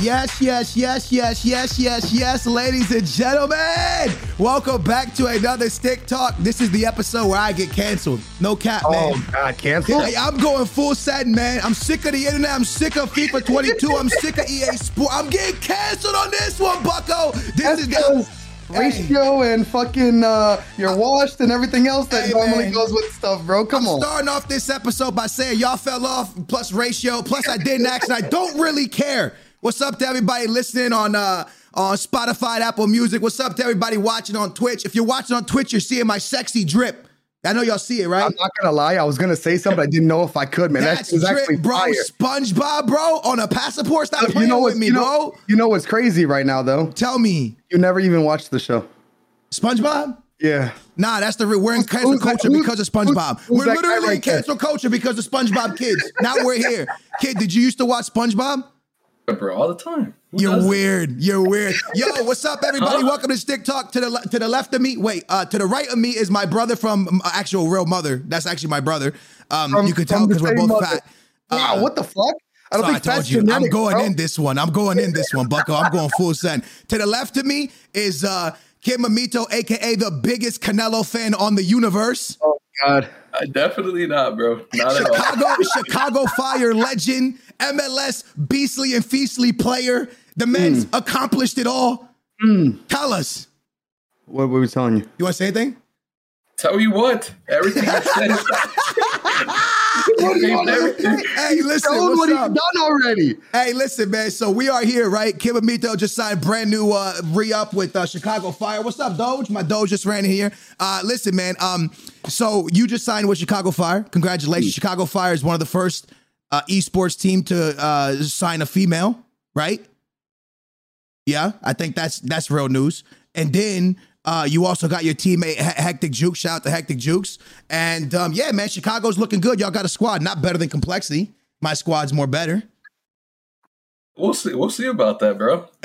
Yes, yes, yes, yes, yes, yes, yes, ladies and gentlemen. Welcome back to another Stick Talk. This is the episode where I get canceled. No cap, man. Oh God, cancel! Hey, I'm going full send, man. I'm sick of the internet. I'm sick of FIFA 22. I'm sick of EA Sport. I'm getting canceled on this one, Bucko. This That's is because ratio and fucking uh, you're washed and everything else that Hey, normally man. goes with stuff, bro. Come I'm on. starting off this episode by saying y'all fell off, plus ratio, plus I didn't act, and I don't really care. What's up to everybody listening on uh on Spotify, Apple Music? What's up to everybody watching on Twitch? If you're watching on Twitch, you're seeing my sexy drip. I know y'all see it, right? I'm not gonna lie. I was gonna say something. I didn't know if I could, man. That's That's exactly bro. fire. SpongeBob, bro, on a passport. Stop You playing know with me, you know, bro. you know what's crazy right now though? Tell me, You never even watched the show. SpongeBob. Yeah. Nah, that's the re- we're in cancel who's culture who's- because of SpongeBob. who's- we're literally in there? cancel culture because of SpongeBob kids. now we're here. Kid, did you used to watch SpongeBob? Bro, all the time. Who You're doesn't? weird. You're weird. Yo, what's up, everybody? Huh? Welcome to Stick Talk. To the le- to the left of me, wait. Uh, to the right of me is my brother from um, actual real mother. That's actually my brother. Um, From- you could tell because we're both mother. fat. Wow, Uh, what the fuck? I don't so I think told that's you, I'm going bro. in this one. I'm going in this one, Bucko. I'm going full send. To the left of me is uh, Kid Mamito, aka the biggest Canelo fan on the universe. Oh God. Definitely not, bro. Not at all. Chicago, Chicago Fire legend, MLS beastly and feastly player. The man's Hmm. accomplished it all. Tell us. What were we telling you? You want to say anything? Tell you what, everything you said. What do you want to say? Hey, listen, Tell him what's what he's up? done already. Hey, listen, man. So we are here, right? Kid Mamito just signed brand new uh, re-up with uh, Chicago Fire. What's up, Doge? My Doge just ran in here. Uh, listen, man. Um, so you just signed with Chicago Fire. Congratulations. Chicago Fire is one of the first uh, esports team to uh, sign a female, right? Yeah, I think that's that's real news. And then uh, you also got your teammate He- Hectic Jukes. Shout out to Hectic Jukes. And um, yeah, man, Chicago's looking good. Y'all got a squad, not better than Complexity. My squad's more better. We'll see. We'll see about that, bro.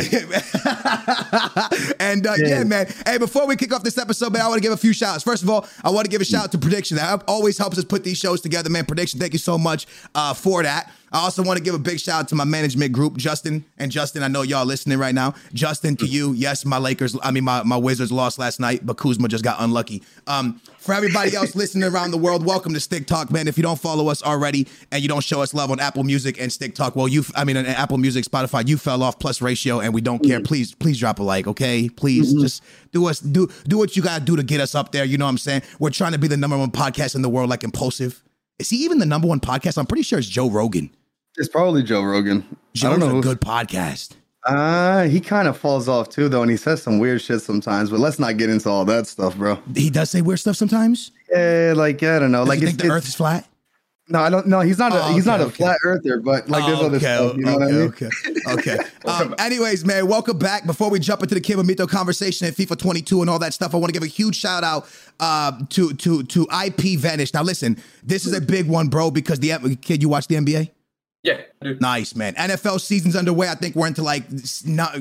and uh, yeah. man. Hey, before we kick off this episode, man, I want to give a few shout outs. First of all, I want to give a shout out to Prediction. That always helps us put these shows together, man. Prediction, thank you so much uh, for that. I also want to give a big shout out to my management group, Justin and Justin. I know y'all listening right now. Justin, to you, yes, my Lakers, I mean, my, my Wizards lost last night, but Kuzma just got unlucky. Um, for everybody else listening around the world, welcome to Stick Talk, man. If you don't follow us already and you don't show us love on Apple Music and Stick Talk, well, you, I mean, on Apple Music, Spotify, you fell off plus ratio, and we don't care. Please, please drop a like, okay? Please, just do us, do do what you gotta do to get us up there. You know what I'm saying? We're trying to be the number one podcast in the world, like Impulsive. Is he even the number one podcast? I'm pretty sure it's Joe Rogan. It's probably Joe Rogan. Joe's I don't know. a good podcast. Uh, he kind of falls off too, though, and he says some weird shit sometimes. But let's not get into all that stuff, bro. He does say weird stuff sometimes. Yeah, like I don't know, Does like he it's, think the it's- Earth is flat? No, I don't. No, he's not. A, Oh, he's not okay, a okay. flat earther, but like there's Oh, other stuff. You know what I mean? okay, okay, okay. Um, anyways, man, welcome back. Before we jump into the Kid Mamito conversation and FIFA 22 and all that stuff, I want to give a huge shout out uh, to to to IP Vanish. Now, listen, this is a big one, bro, because the kid, you watch the NBA. Yeah, dude. Nice, man. NFL season's underway. I think we're into like not,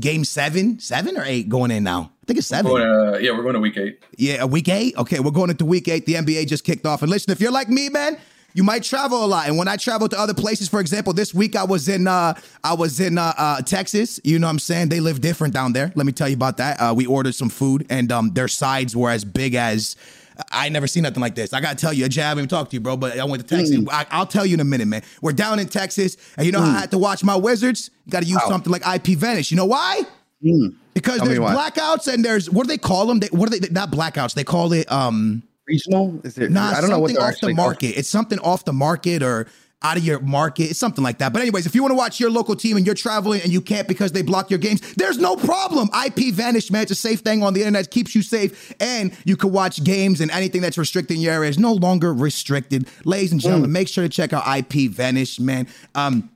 game seven, seven or eight going in now. I think it's seven. Going, uh, yeah, we're going to week eight. Yeah, a week eight. Okay, we're going into week eight. The NBA just kicked off. And listen, if you're like me, man, you might travel a lot. And when I travel to other places, for example, this week I was in uh I was in uh, uh Texas. You know what I'm saying? They live different down there. Let me tell you about that. Uh, we ordered some food and um their sides were as big as I never seen nothing like this. I gotta tell you, Jay, I haven't even talked to you, bro, but I went to Texas. Mm. I, will tell you in a minute, man. We're down in Texas, and you know how I had to watch my Wizards? Got to use How? something like IP Vanish. You know why? Because Tell there's blackouts and there's what do they call them? They, what are they? Not blackouts. They call it um. Regional? Is it? Nah, I don't know what something they're off the actually called. market. It's something off the market or out of your market. It's something like that. But anyways, if you want to watch your local team and you're traveling and you can't because they block your games, there's no problem. IP Vanish, man, it's a safe thing on the internet. Keeps you safe, and you can watch games and anything that's restricting your area is no longer restricted. Ladies and Mm. gentlemen, make sure to check out IP Vanish, man. Um,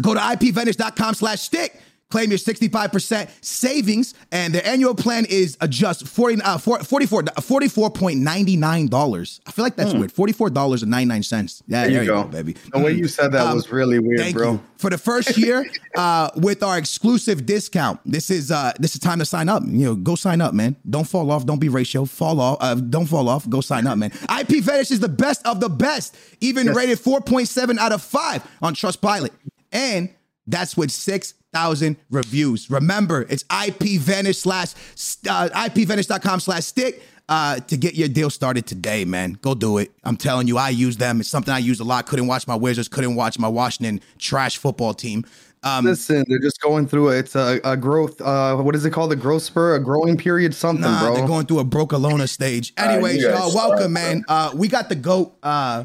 Go to ipvanish.com slash stick. Claim your 65% savings, and the annual plan is just 40, uh, 44, $44.99. I feel like that's weird. $44.99. Yeah, Hmm. There you go. baby. The way you said that Um, was really weird, Thank bro. you. For the first year, uh, with our exclusive discount, this is uh, this is time to sign up. You know, go sign up, man. Don't fall off. Don't be ratio. Fall off. Uh, don't fall off. Go sign up, man. IP Fetish is the best of the best. Even Yes. rated 4.7 out of 5 on Trustpilot. And that's with 6,000 reviews. Remember, it's IP Vanish slash uh, IPVanish.com slash stick. Uh, to get your deal started today, man. Go do it. I'm telling you, I use them. It's something I use a lot. Couldn't watch my Wizards, couldn't watch my Washington trash football team. Um, Listen, they're just going through it. It's a, a growth. Uh, what is it called? A growth spur, a growing period, something, Nah, bro. they're going through a Brocalona stage. Anyways, y'all, welcome, man. Uh, we got the GOAT, uh,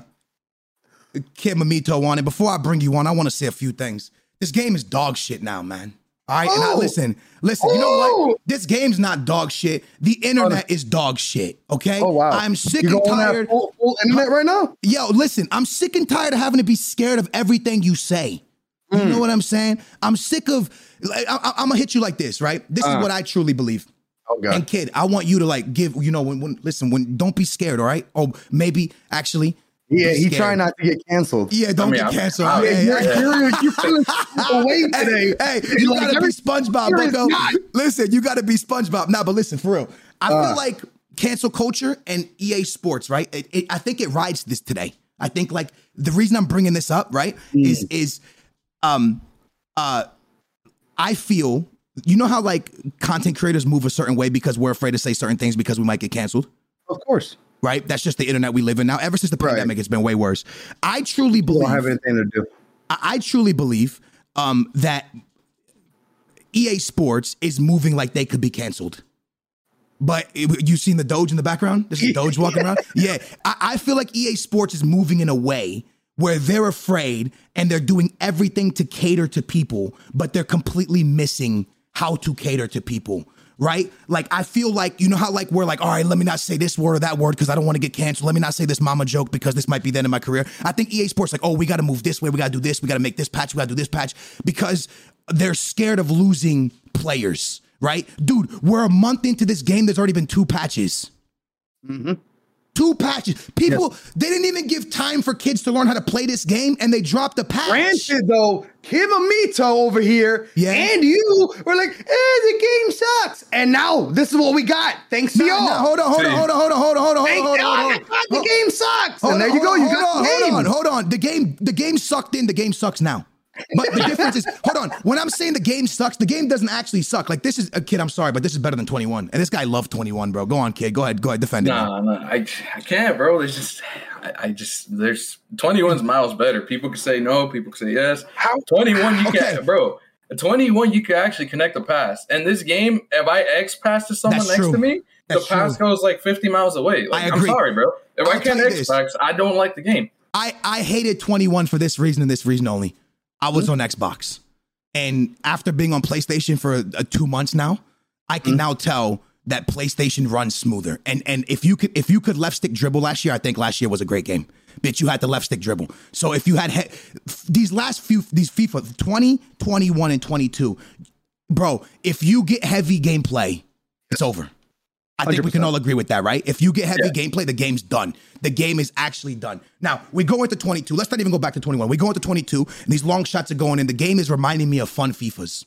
Kid Mamito on. it. before I bring you on, I want to say a few things. This game is dog shit now, man. All right, and I Oh. listen, listen. You know Oh. what? This game's not dog shit. The internet is dog shit. Okay. oh wow! I'm sick you and go on that tired. Full, full internet right now. Yo, listen, I'm sick and tired of having to be scared of everything you say. You Hmm. know what I'm saying? I'm sick of. Like, I, am gonna hit you like this, right? This is Uh. what I truly believe. Oh god. And kid, I want you to like give. You know, when, when listen, when don't be scared. All right. Oh, maybe actually. Yeah, be he scared. trying not to get canceled. Yeah, don't I mean, get I'm- canceled. I'm- Hey, You're, hey, you're, you're feeling away Hey, today. hey, You're you like, gotta be SpongeBob, you're Bucko. Listen, you gotta be SpongeBob. Nah, but listen, for real. I Uh. feel like cancel culture and EA Sports, right? It, it, I think it rides this today. I think like the reason I'm bringing this up, right, is Mm. is um uh I feel you know how like content creators move a certain way because we're afraid to say certain things because we might get canceled Of course, right? That's just the internet we live in now. Ever since the Right. pandemic, it's been way worse. I truly believe. don't have anything to do. I, I truly believe um, that EA Sports is moving like they could be canceled. But it- you seen the Doge in the background? There's a Doge walking around. Yeah, I, I feel like EA Sports is moving in a way where they're afraid and they're doing everything to cater to people, but they're completely missing how to cater to people. Right? Like I feel like you know how like we're like, all right, let me not say this word or that word because I don't want to get canceled. Let me not say this mama joke because this might be the end of my career. I think EA Sports like, oh, we got to move this way, we got to do this, we got to make this patch, we got to do this patch because they're scared of losing players. Right, dude, we're a month into this game. There's already been two patches. Mm-hmm. Two patches. People, they didn't even give time for kids to learn how to play this game, and they dropped a patch. Granted, though, Kid Mamito over here Yeah. and you were like, eh, the game sucks. And now this is what we got. Thanks to Nah, y'all. nah, hold on, hold on, hold on, hold on, hold on, hold on, Thank hold on, y'all. hold on. That's why Hold- The game sucks. Hold and there you go. hold You got hold the game. hold on, hold on. The game, the game sucked in. The game sucks now. But the difference is, hold on. When I'm saying the game sucks, the game doesn't actually suck. Like this is a kid. I'm sorry, but this is better than 21. And this guy loved 21, bro. Go on, kid. Go ahead. Go ahead. Defend it. man. Nah, nah, I, I can't, bro. There's just, I, I just, there's 21's miles better. People can say no, people can say yes. How- 21, you Okay. can, bro. 21, you can actually connect a pass. And this game, if I X pass to someone That's next true. to me, That's the pass true. goes like 50 miles away. Like, I I'm sorry, bro. If I'll I can't tell you X pass, I don't like the game. I, I hated 21 for this reason and this reason only. I was on Xbox. And after being on PlayStation for uh, two months now, I can now tell that PlayStation runs smoother. And and if you could if you could left stick dribble last year, I think last year was a great game. Bitch, you had the left stick dribble. So if you had he- these last few these FIFA 20, 21, and 22, bro, if you get heavy gameplay, it's over. I think we can all agree with that, right? If you get heavy Yeah. gameplay, the game's done. The game is actually done. Now, we go into 22. Let's not even go back to 21. We go into 22, and these long shots are going in. The game is reminding me of fun FIFAs.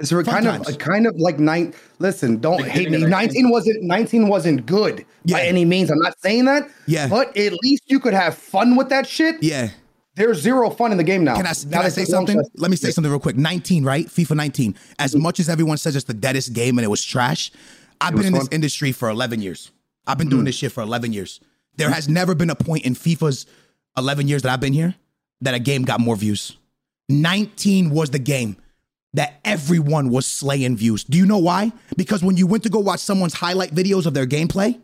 It's a kind times. of a kind of like nine. Listen, don't Beginning hate me. Nineteen wasn't nineteen wasn't good Yeah. by any means. I'm not saying that. Yeah. but at least you could have fun with that shit. Yeah. There's zero fun in the game now. Can I, Now I say something? shots. Let me say something real quick. 19, right? FIFA 19. As mm-hmm. much as everyone says it's the deadest game and it was trash, I've been in this fun. industry for 11 years. I've been doing mm. this shit for 11 years. There has never been a point in FIFA's 11 years that I've been here that a game got more views. 19 was the game that everyone was slaying views. Do you know why? Because when you went to go watch someone's highlight videos of their gameplay,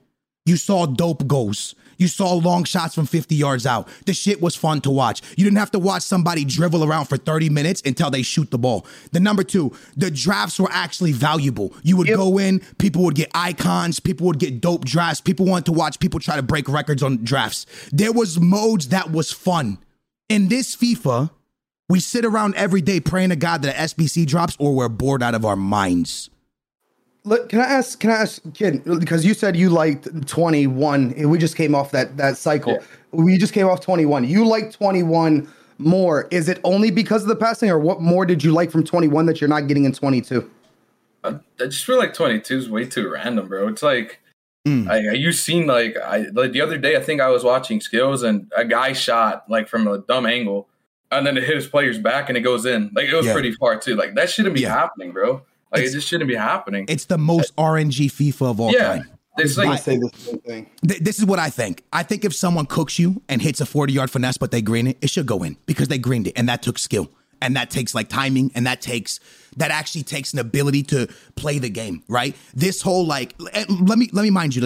you saw dope goals. You saw long shots from 50 yards out. The shit was fun to watch. You didn't have to watch somebody drivel around for 30 minutes until they shoot the ball. The number two, the drafts were actually valuable. You would go in, people would get icons, people would get dope drafts. People wanted to watch people try to break records on drafts. There was modes that was fun. In this FIFA, we sit around every day praying to God that an SBC drops or we're bored out of our minds. Look, can I ask? Can I ask, kid? Because you said you liked 21. and We just came off that that cycle. Yeah. We just came off 21. You like 21 more. Is it only because of the passing, or what more did you like from 21 that you're not getting in 22? I, I just feel like 22 is way too random, bro. It's like, Mm. I, you seen like I like the other day. I think I was watching skills and a guy shot like from a dumb angle, and then it hit his player's back and it goes in. Like it was Yeah. pretty far too. Like that shouldn't be Yeah. happening, bro. Like It's- it just shouldn't be happening. It's the most RNG FIFA of all yeah, time. it's I say the same thing. Th- this is what I think. I think if someone cooks you and hits a 40 yard finesse, but they green it, it should go in because they greened it. And that took skill. And that takes like timing and that takes, that actually takes an ability to play the game, right? This whole like, eh, let me, let me mind you,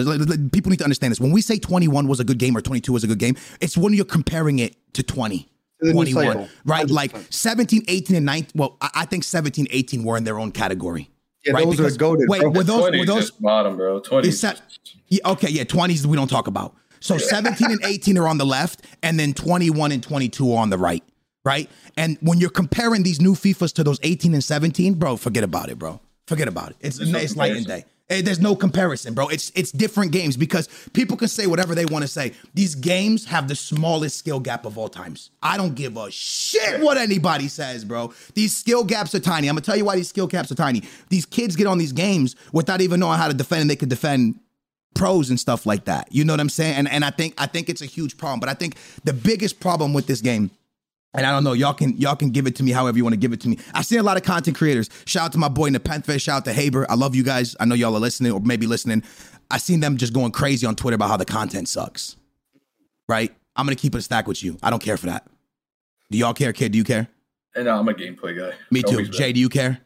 people need to understand this. When we say 21 was a good game or 22 was a good game, it's when you're comparing it to 20. To the new 21, right? Like 100%. 17, 18, and 19. Well, I, I think 17, 18 were in their own category. Yeah, right? those are Because- goated, Wait, bro. were those, 20 were those, bottom, bro. 20. it's set, yeah, okay, yeah, 20s we don't talk about. So 17 and 18 are on the left, and then 21 and 22 are on the right, right? And when you're comparing these new FIFAs to those 18 and 17, bro, forget about it, bro. Forget about it. It's, There's no it's night and day. Eh, There's no comparison, bro. It's it's different games because people can say whatever they want to say. These games have the smallest skill gap of all times. I don't give a shit what anybody says, bro. These skill gaps are tiny. I'm gonna tell you why these skill gaps are tiny. These kids get on these games without even knowing how to defend, and they could defend pros and stuff like that. You know what I'm saying? And and I think I think it's a huge problem. But I think the biggest problem with this game, and I don't know, y'all can y'all can give it to me however you want to give it to me. I see a lot of content creators. Shout out to my boy Nepenthez, shout out to Haber. I love you guys. I know y'all are listening or maybe listening. I seen them just going crazy on Twitter about how the content sucks. Right? I'm gonna keep it a stack with you. I don't care for that. Do y'all care, kid? Do you care? and uh, I'm a gameplay guy. Me too. Always been. Jay, do you care?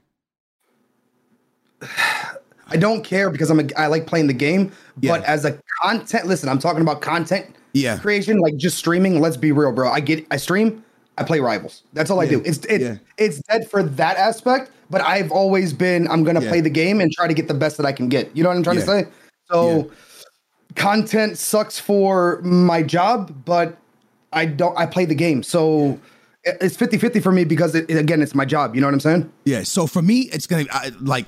I don't care because I'm a, I like playing the game, but Yeah. as a content, listen, I'm talking about content Yeah. creation, like just streaming. Let's be real, bro. I get, I stream, I play rivals. That's all I do. It's it's Yeah. it's dead for that aspect, but I've always been, I'm gonna Yeah. play the game and try to get the best that I can get. You know what I'm trying Yeah. to say? So, Yeah. content sucks for my job, but I don't. I play the game, so it- it's 50-50 for me because it, again, it's my job. You know what I'm saying? Yeah. So for me, it's gonna I, like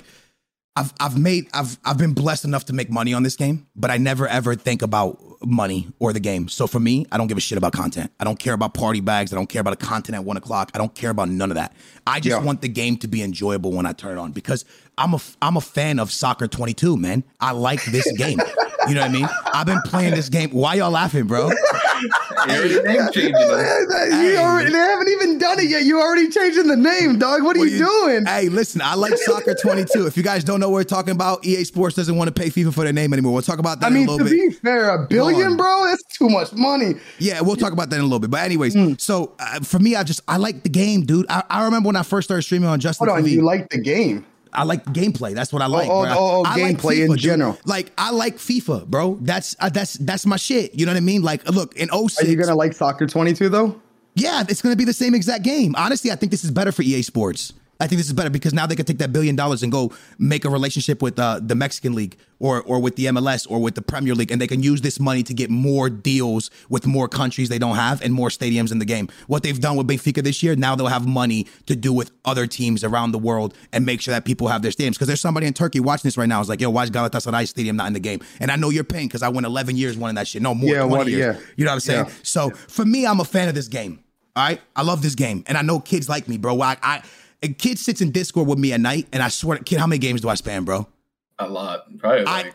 I've I've made I've I've been blessed enough to make money on this game, but I never ever think about money or the game. So for me, I don't give a shit about content. I don't care about party bags. I don't care about a content at one o'clock. I don't care about none of that. I just Yeah. want the game to be enjoyable when I turn it on because I'm a I'm a fan of Soccer 22, man. I like this game. You know what I mean? I've been playing this game. Why y'all laughing, bro? You're already name changing them. You already, they haven't even done it yet. You already changing the name, dog. What are What you, doing? Hey, listen, I like Soccer 22. If you guys don't know what we're talking about, EA Sports doesn't want to pay FIFA for their name anymore. We'll talk about that I mean, in a to little bit. be fair, a billion, on. bro, that's too much money. Yeah, we'll talk about that in a little bit. But anyways, Hmm. so uh, for me, I just I like the game, dude. I, I remember when I first started streaming on Justin Hold on, TV. you like the game? I like gameplay. That's what I like. oh, oh, oh, I like gameplay in dude. general. Like I like FIFA, bro. That's uh, that's that's my shit. You know what I mean? Like, look in 06, Are you gonna like Soccer 22 though? yeah, it's to be the same exact game. Honestly, I think this is better for EA Sports. I think this is better because now they can take that billion dollars and go make a relationship with uh, the Mexican League or or with the MLS or with the Premier League, and they can use this money to get more deals with more countries they don't have and more stadiums in the game. What they've done with Benfica this year, now they'll have money to do with other teams around the world and make sure that people have their stadiums. Because there's somebody in Turkey watching this right now. Is like, yo, why is Galatasaray Stadium not in the game? And I know you're paying because I went 11 years winning that shit. No more, Yeah, 20 what- years. yeah. You know what I'm saying? Yeah. So for me, I'm a fan of this game. All right, I love this game, and I know kids like me, bro. I, I a kid sits in Discord with me at night, and I swear, kid, how many games do I spam, bro? A lot, probably like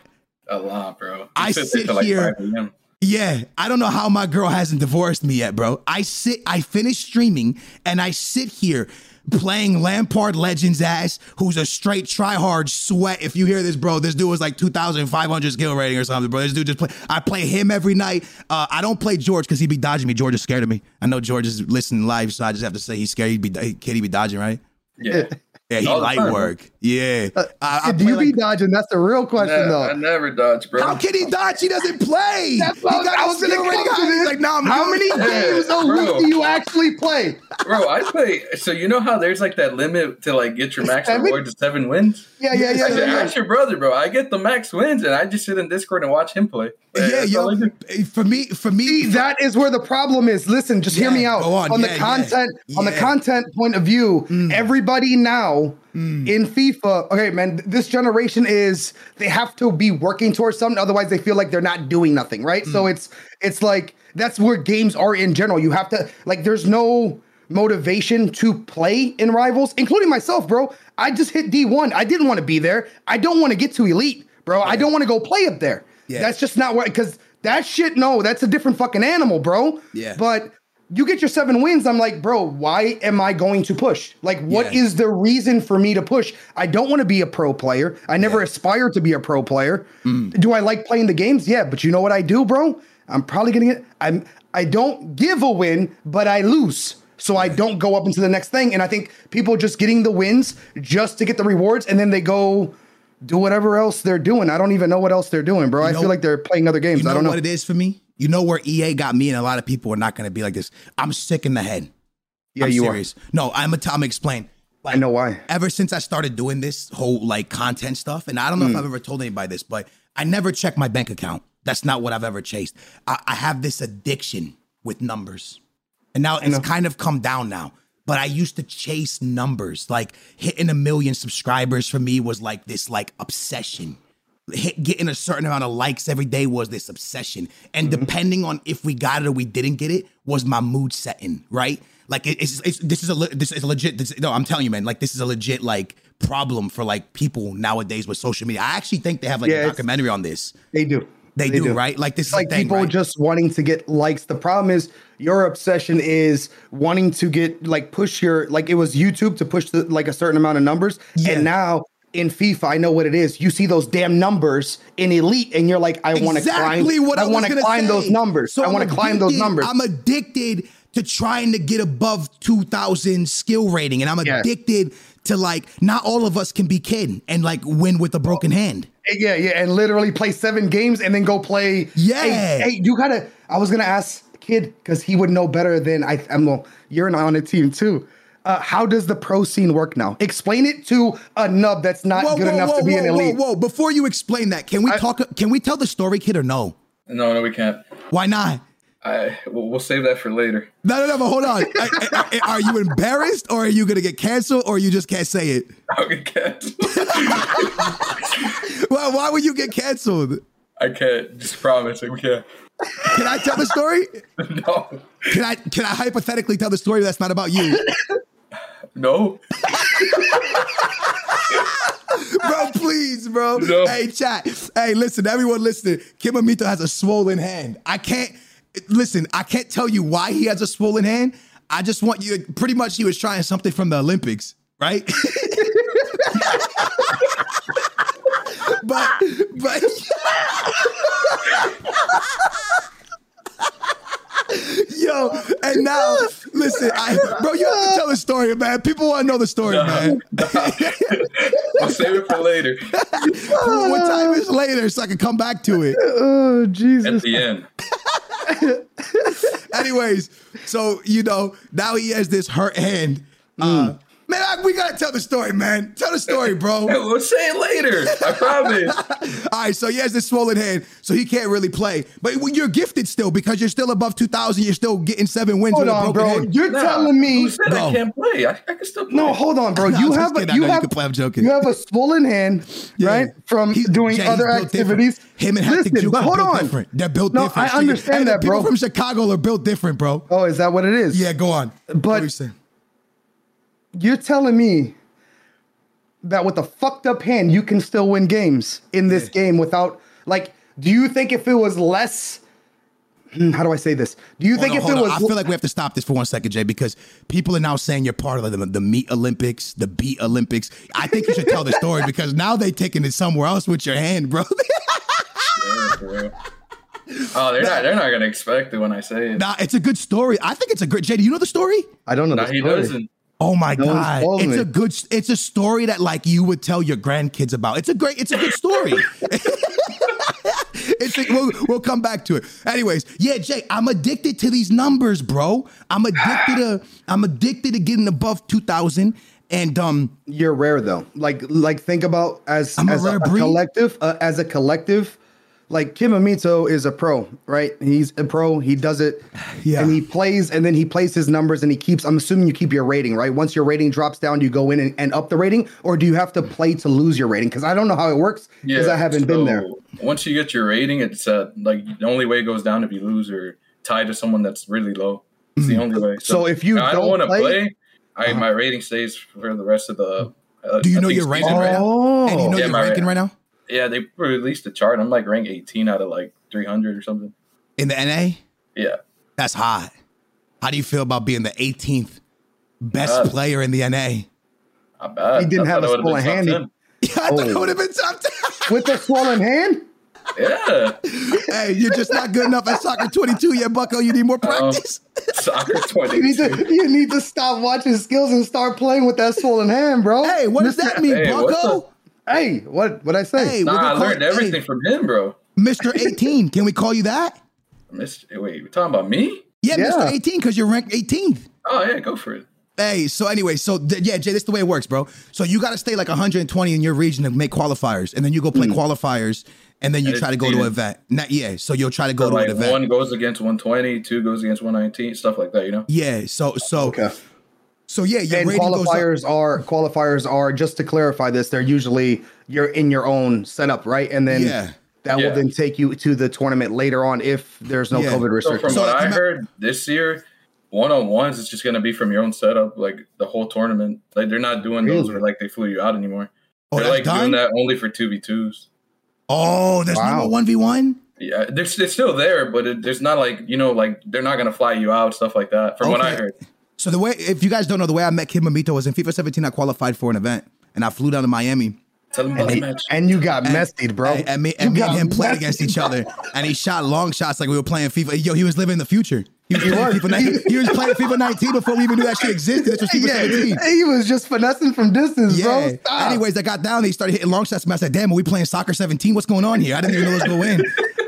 a lot, bro. You I sit like, here- 5 Yeah, I don't know how my girl hasn't divorced me yet, bro. I sit, I finish streaming, and I sit here playing Lampard Legends ass, who's a straight tryhard sweat. If you hear this, bro, this dude was like 2,500 skill rating or something, bro. This dude just play. I play him every night. Uh, I don't play George because he'd be dodging me. George is scared of me. I know George is listening live, so I just have to say he's scared. He'd be, kid, he be dodging, right? Yeah. Yeah, he the light work. Yeah. Uh, I, I Do play you be like- dodging? That's the real question, Nah, I never dodge, bro. How can he dodge? He doesn't play. That's what he got I a was gonna skill rating come to high. He's like, nah, I'm How good. many games a week do you actually play? Bro, I play. So you know how there's like that limit to like get your max Seven? reward to seven wins. Yeah, yeah, yeah, I yeah. yeah. Ask your brother, bro. I get the max wins, and I just sit in Discord and watch him play. Yeah, yo, all I do. for me, for me, See, that is where the problem is. Listen, just hear me out. go on. the Yeah, content, yeah, on the content point of view, hmm. everybody now Mm. in FIFA. Okay, man, this generation is they have to be working towards something, otherwise they feel like they're not doing nothing, right? So mm. it's it's like that's where games are in general. You have to like, there's no motivation to play in rivals, including myself, bro. I just hit D1. I didn't want to be there. I don't want to get to elite, bro. I don't want to go play up there. Yeah. That's just not what because that shit. No, that's a different fucking animal, bro. Yeah. But you get your seven wins. I'm like, bro, why am I going to push? Like, what is Yeah. the reason for me to push? I don't want to be a pro player. I never Yeah. Mm. aspired to be a pro player. Do I like playing the games? Yeah, but you know what I do, bro? I'm probably gonna get. I'm. I don't give a win, but I lose. So I don't go up into the next thing. And I think people just getting the wins just to get the rewards, and then they go do whatever else they're doing. I don't even know what else they're doing, bro. I know- feel like they're playing other games. you know, I don't know. what it is for me. You know where EA got me, and a lot of people are not going to be like this. I'm sick in the head. Yeah, I'm you serious. No, I'm a Tom. Explain. are. I know why. Ever since I started doing this whole like content stuff, and I don't know if Hmm. I've ever told anybody this, but I never check my bank account. That's not what I've ever chased. I, I have this addiction with numbers, and now it's kind of come down now. But I used to chase numbers, like hitting a million subscribers for me was like this like obsession. Hit, getting a certain amount of likes every day was this obsession, and Mm-hmm. depending on if we got it or we didn't get it, was my mood setting right. Like it- it's, it's this is a this is a legit. This, no, I'm telling you, man. Like this is a legit like problem for like people nowadays with social media. I actually think they have like Yeah, a documentary on this. They do. They, do, right? Like this like thing, people right? just wanting to get likes. The problem is your obsession is wanting to get like push your like it was YouTube to push the, like a certain amount of numbers, Yeah. and now in FIFA, I know what it is. You see those damn numbers in Elite, and you're like, I want to climb. what I, want to climb say. those numbers. So I want to climb those numbers. I'm addicted to trying to get above 2,000 skill rating, and I'm Yeah. addicted to like not all of us can be kid and like win with a broken hand. Yeah, yeah, and literally play seven games and then go play. Yeah. Hey, hey, you gotta. I was gonna ask kid because he would know better than I. I'm. Well, you're not on a team too. Uh, how does the pro scene work now? Explain it to a nub that's not good enough to be whoa, an elite. Whoa, whoa! Before you explain that, can we I- talk? Can we tell the story, kid, or no? No, no, we can't. Why not? I we'll, we'll save that for later. No, no, no. But hold on. I- I- I- are you embarrassed, or are you gonna get canceled, or you just can't say it? I'll get canceled. Well, why would you get canceled? I can't. Just promise. We can't. Can I tell the story? No. Can I? Can I hypothetically tell the story that's not about you, No. bro? Please, bro. No. Hey, chat. Hey, listen, everyone listening. Kid Mamito has a swollen hand. I can't. Listen, I can't tell you why he has a swollen hand. I just want you. Pretty much, he was trying something from the Olympics, right? but, but. Yo, and now listen, I, bro, you have to tell the story, man. People want to know the story, man. I'll save it for later. what time is later so I can come back to it? Oh Jesus! At the end. Anyways, so you know now he has this hurt hand. Uh, man, I, we gotta tell the story, man. Tell the story, bro. We'll say it later. I promise. All right, so he has this swollen hand, so he can't really play. But you're gifted still because you're still above two thousand. You're still getting seven wins Hold with a on, broken bro. hand. You're Nah, telling me Who said Bro. I can't play? I, I can still play. No, hold on, bro. No, you have a, kidding. I you know you have can play. I'm joking. You have a swollen hand, Yeah. right, from He- doing Jay, other built different. activities. Him and Hector Listen, Juke but are hold built on. different. They're built No, different. I So you- understand and that, bro. People from Chicago are built different, bro. Oh, is that what it is? Yeah, go on. What But- you saying? You're telling me that with a fucked up hand, you can still win games in this game without like. Do you think if it was less? Hmm, How do I say this? Do you Hold think on, if it on. was? I feel like we have to stop this for one second, Jay, because people are now saying you're part of the, the meat Olympics, the beat Olympics. I think you should tell the story because now they're taking it somewhere else with your hand, bro. Yeah. Oh, they're not. They're not gonna expect it when I say it. nah, it's a good story. I think it's a great. Jay, do you know the story? I don't know. No, the he story. doesn't. Oh my No god, it's a good. It's a story that like you would tell your grandkids about. It's a great. It's a good story. it's a, we'll, we'll come back to it. Anyways, yeah, Jay, I'm addicted to these numbers, bro. I'm addicted to. I'm addicted to getting above two thousand. And um, You're rare though. Like like think about as I'm as a, a collective uh, as a collective. Like Kid Mamito is a pro, right? He's a pro. He does it, Yeah. and he plays, and then he plays his numbers, and he keeps. I'm assuming you keep your rating, right? Once your rating drops down, do you go in and, and up the rating, or do you have to play to lose your rating? Because I don't know how it works because I haven't been there. Once you get your rating, it's uh, like the only way it goes down if you lose or tie to someone that's really low. It's the only way. Mm. So if you I don't want to play- play, I my rating stays for the rest of the. Uh, Do you know think your ranking right now? Oh, and you know Yeah, your ranking ra- right now Yeah, they released a chart. I'm like ranked 18 out of like 300 or something. in the NA, Yeah. that's hot. How do you feel about being the 18th best Uh, player in the NA? Not bad. He didn't I have a it would've been swollen hand. Yeah, I thought it Oh. would have been top 10. with a swollen hand. Yeah. hey, you're just not good enough at soccer 22 yet, Bucko. You need more practice. Soccer You need 20. to you need to stop watching skills and start playing with that swollen hand, bro. hey, what does that mean, Hey, what Bucko? Hey, what what I say? Hey, we're Nah, I call learned it- everything hey, from him, bro. Mr. 18. Can we call you that? Mr. Wait, we're talking about me? Yeah, Yeah. Mr. 18, because you're ranked 18th. Oh, yeah, go for it. Hey, so anyway, so th- yeah, Jay, this is the way it works, bro. So you got to stay like 120 in your region to make qualifiers, and then you go play hmm. qualifiers, and then you And try to it's go to an seeded. event. Not yeah, so you'll try to go So, to like an event. one goes against 120, two goes against 119, stuff like that, you know? yeah, so so Okay. So yeah, your And rating goes up. qualifiers are qualifiers are just to clarify this. They're usually you're in your own setup, right? And then Yeah. that Yeah. will then take you to the tournament later on if there's no Yeah. COVID So restrictions. from So, what I ima- heard this year, one on ones is just gonna be from your own setup, like the whole tournament. Like they're not doing those Really? where like they flew you out anymore. Oh, they're like done. doing that only for two v twos. Oh, there's Wow. no one v one. Yeah, they're, it's still there, but it, there's not like you know, like they're not gonna fly you out, stuff like that. From what I heard, So the way, if you guys don't know, the way I met Kid Mamito was in FIFA 17. I qualified for an event, and I flew down to Miami. tell them about the match. and you got messy, bro. And, and me, and, me and got him played against each other, and he shot long shots like we were playing FIFA. Yo, he was living in the future. He was playing was. FIFA 19. He was playing FIFA 19 before we even knew that shit existed. This was FIFA Yeah, 17. he was just finessing from distance, bro. Stop. Anyways, I got down. He started hitting long shots. And I said, "Damn, are we playing soccer 17? What's going on here? I didn't even know it was going in."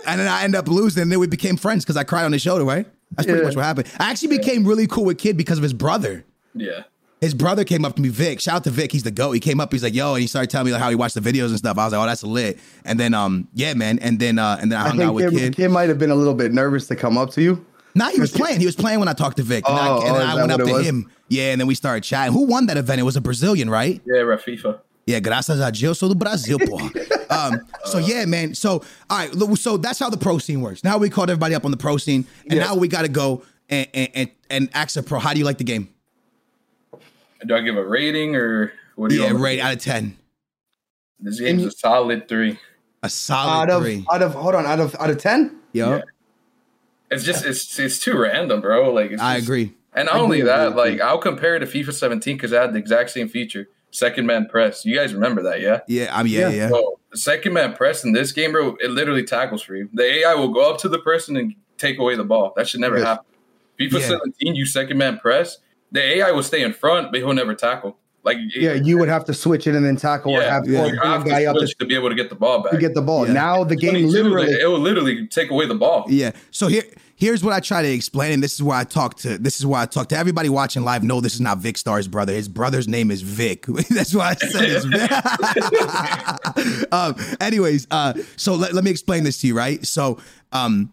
And then I ended up losing. And then we became friends because I cried on his shoulder. Right? That's pretty much what happened. I actually became really cool with Kid because of his brother. Yeah, His brother came up to me, Vic. Shout out to Vic. He's the goat. He came up. He's like, "Yo," and he started telling me like how he watched the videos and stuff. I was like, "Oh, that's lit." And then, um, yeah, man. And then, uh, and then I I hung out with Kim, Kid. Kim might have been a little bit nervous to come up to you. Nah, he was playing. He was playing when I talked to Vic. And, I, Oh, and oh, then I went up to was? him. Yeah, and then we started chatting. Who won that event? It was a Brazilian, right? yeah, ref FIFA. Yeah, graças a Deus, sou do Brasil, pô. um, so yeah, man. So all right, so that's how the pro scene works. Now we called everybody up on the pro scene, and Yes. now we got to go and and and, and ask a pro. How do you like the game? Do I give a rating or what do you? Yeah, want rate do? out of ten. This game's a solid three. A solid Out of three. out of hold on, out of out of ten? Yo, yeah. It's just it's it's too random, bro. Like it's I just- agree. And not I only do that, agree like I'll compare it to FIFA 17 because it had the exact same feature, second man press. You guys remember that, yeah? Yeah, I mean, yeah, Yeah. yeah. So the second man press in this game, bro, it literally tackles for you. The AI will go up to the person and take away the ball. That should never Yes. happen. FIFA Yeah. 17, you second man press, the AI will stay in front, but he'll never tackle. Like Yeah, you would have to switch it and then tackle or yeah, have yeah. or you have a guy to up to, to be able to get the ball back. to get the ball. Yeah. Now the game 22, literally it will literally take away the ball. Yeah. So here, here's what I try to explain, and this is where I talk to. This is why I talk to everybody watching live. No, this is not Vic Star's brother. His brother's name is Vic. That's why I said it's Vic. um, anyways, uh, so let, let me explain this to you, right? So, um,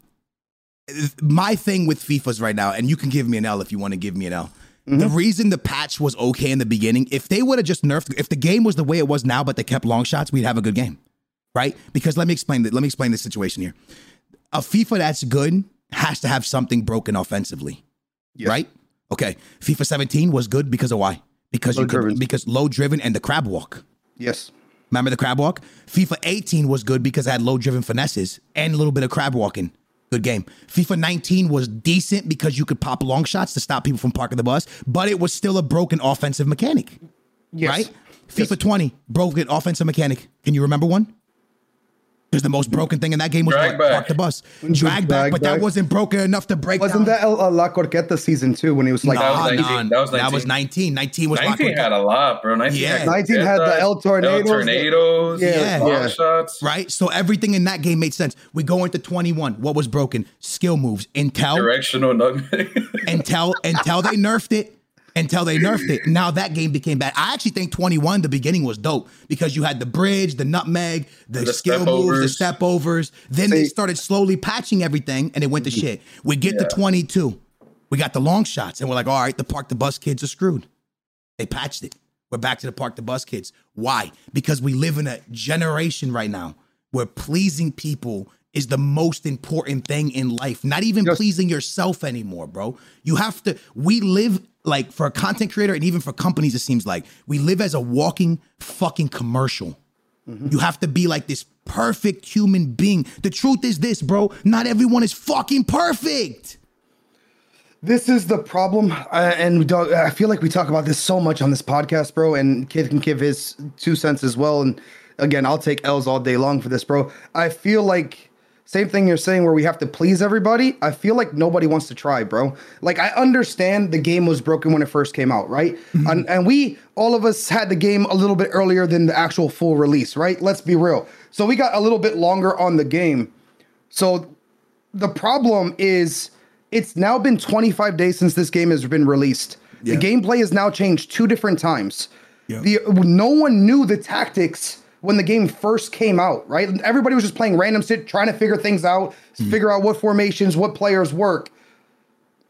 my thing with FIFA's right now, and you can give me an L if you want to give me an L. The reason the patch was okay in the beginning, if they would have just nerfed, if the game was the way it was now, but they kept long shots, we'd have a good game, right? Because let me explain that. Let me explain the situation here a FIFA that's good has to have something broken offensively, Yes. right? Okay, FIFA 17 was good because of why? because Low you could, driven. because low driven and the crab walk. Yes. Remember the crab walk? FIFA 18 was good because it had low driven finesses and a little bit of crab walking. Good game. FIFA 19 was decent because you could pop long shots to stop people from parking the bus, but it was still a broken offensive mechanic, Yes. right? FIFA 20, broken offensive mechanic. Can you remember one? Because the most broken thing in that game was Drag what? back. park the bus. Drag back, Drag but that wasn't broken enough to break Wasn't down. that uh, La Croqueta season two when he was like That was Nah, 19. nah, That was That was 19. 19. 19 was 19 Lockwood- had a lot, bro. 19 Yeah. had, 19 had the El Tornadoes. El Tornadoes. Yeah, long yeah. shots. right? So everything in that game made sense. We go into 21. What was broken? Skill moves. Intel, Directional nutmeg. until until they nerfed it. Until they nerfed it. Now that game became bad. I actually think 21, the beginning was dope because you had the bridge, the nutmeg, the, The skill moves, the step overs. Then they started slowly patching everything and it went to shit. We get to 22. We got the long shots and we're like, all right, the park the bus kids are screwed. They patched it. We're back to the park the bus kids. Why? Because we live in a generation right now where pleasing people is the most important thing in life. Not even Yes. pleasing yourself anymore, bro. You have to we live like for a content creator and even for companies it seems like we live as a walking fucking commercial. You have to be like this perfect human being. The truth is this, bro. Not everyone is fucking perfect. This is the problem, uh, and we don't, I feel like we talk about this so much on this podcast, bro. And Kid can give his two cents as well. And again, I'll take L's all day long for this, bro. I feel like same thing you're saying, where we have to please everybody. I feel like nobody wants to try, bro. Like I understand the game was broken when it first came out, right? Mm-hmm. And, and we, all of us, had the game a little bit earlier than the actual full release, right? Let's be real. So we got a little bit longer on the game. So the problem is it's now been 25 days since this game has been released. Yeah. The gameplay has now changed two different times. Yeah. The no one knew the tactics when the game first came out, right? Everybody was just playing random shit, trying to figure things out, Hmm. figure out what formations, what players work.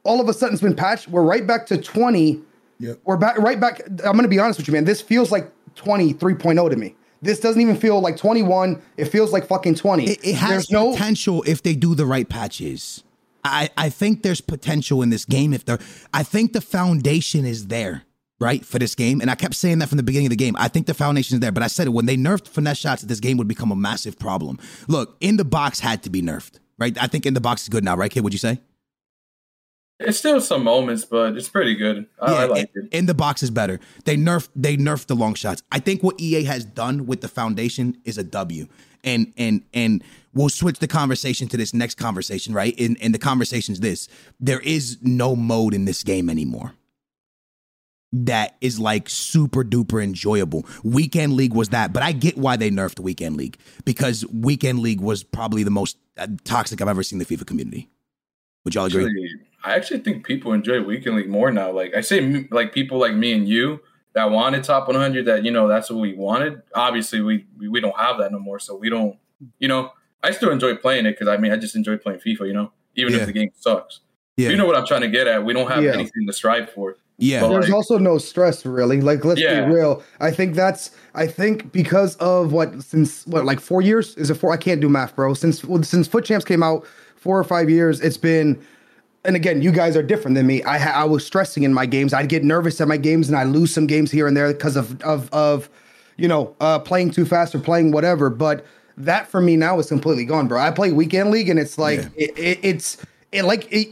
All of a sudden, it's been patched. We're right back to 20. Yep. We're back right back. I'm gonna be honest with you, man. This feels like 20 3.0 to me. This doesn't even feel like 21. It feels like fucking 20. It, it has There's no potential if they do the right patches. I, I think there's potential in this game if they're I think the foundation is there, right, for this game. And I kept saying that from the beginning of the game. I think the foundation is there, but I said it when they nerfed finesse shots, this game would become a massive problem. Look, in the box had to be nerfed, right? I think in the box is good now, right, kid? Would you say? It's still some moments, but it's pretty good. I, I like in, it. in the box is better. They nerfed they nerfed the long shots. I think what EA has done with the foundation is a W. And and and we'll switch the conversation to this next conversation, right? And and the conversation is this: there is no mode in this game anymore that is like super duper enjoyable. Weekend League was that, but I get why they nerfed Weekend League because Weekend League was probably the most uh, toxic I've ever seen the FIFA community. Would y'all agree? Actually, I actually think people enjoy Weekend League more now. Like I say, like people like me and you that wanted top 100. That you know that's what we wanted. Obviously, we we, we don't have that no more, so we don't. You know, I still enjoy playing it because I mean I just enjoy playing FIFA. You know, even Yeah. if the game sucks. Yeah. You know what I'm trying to get at. We don't have Yeah. anything to strive for. Yeah. Well, There's like- also no stress really. Like let's Yeah. be real. I think that's I think because of what since what like 4 years is it 4 I can't do math, bro. Since well, since FUT Champs came out 4 or 5 years it's been and again, you guys are different than me. I ha- I was stressing in my games. I'd get nervous at my games and I lose some games here and there because of of of you know, uh playing too fast or playing whatever, but that for me now is completely gone, bro. I play weekend league and it's like Yeah. it, it, it's it like it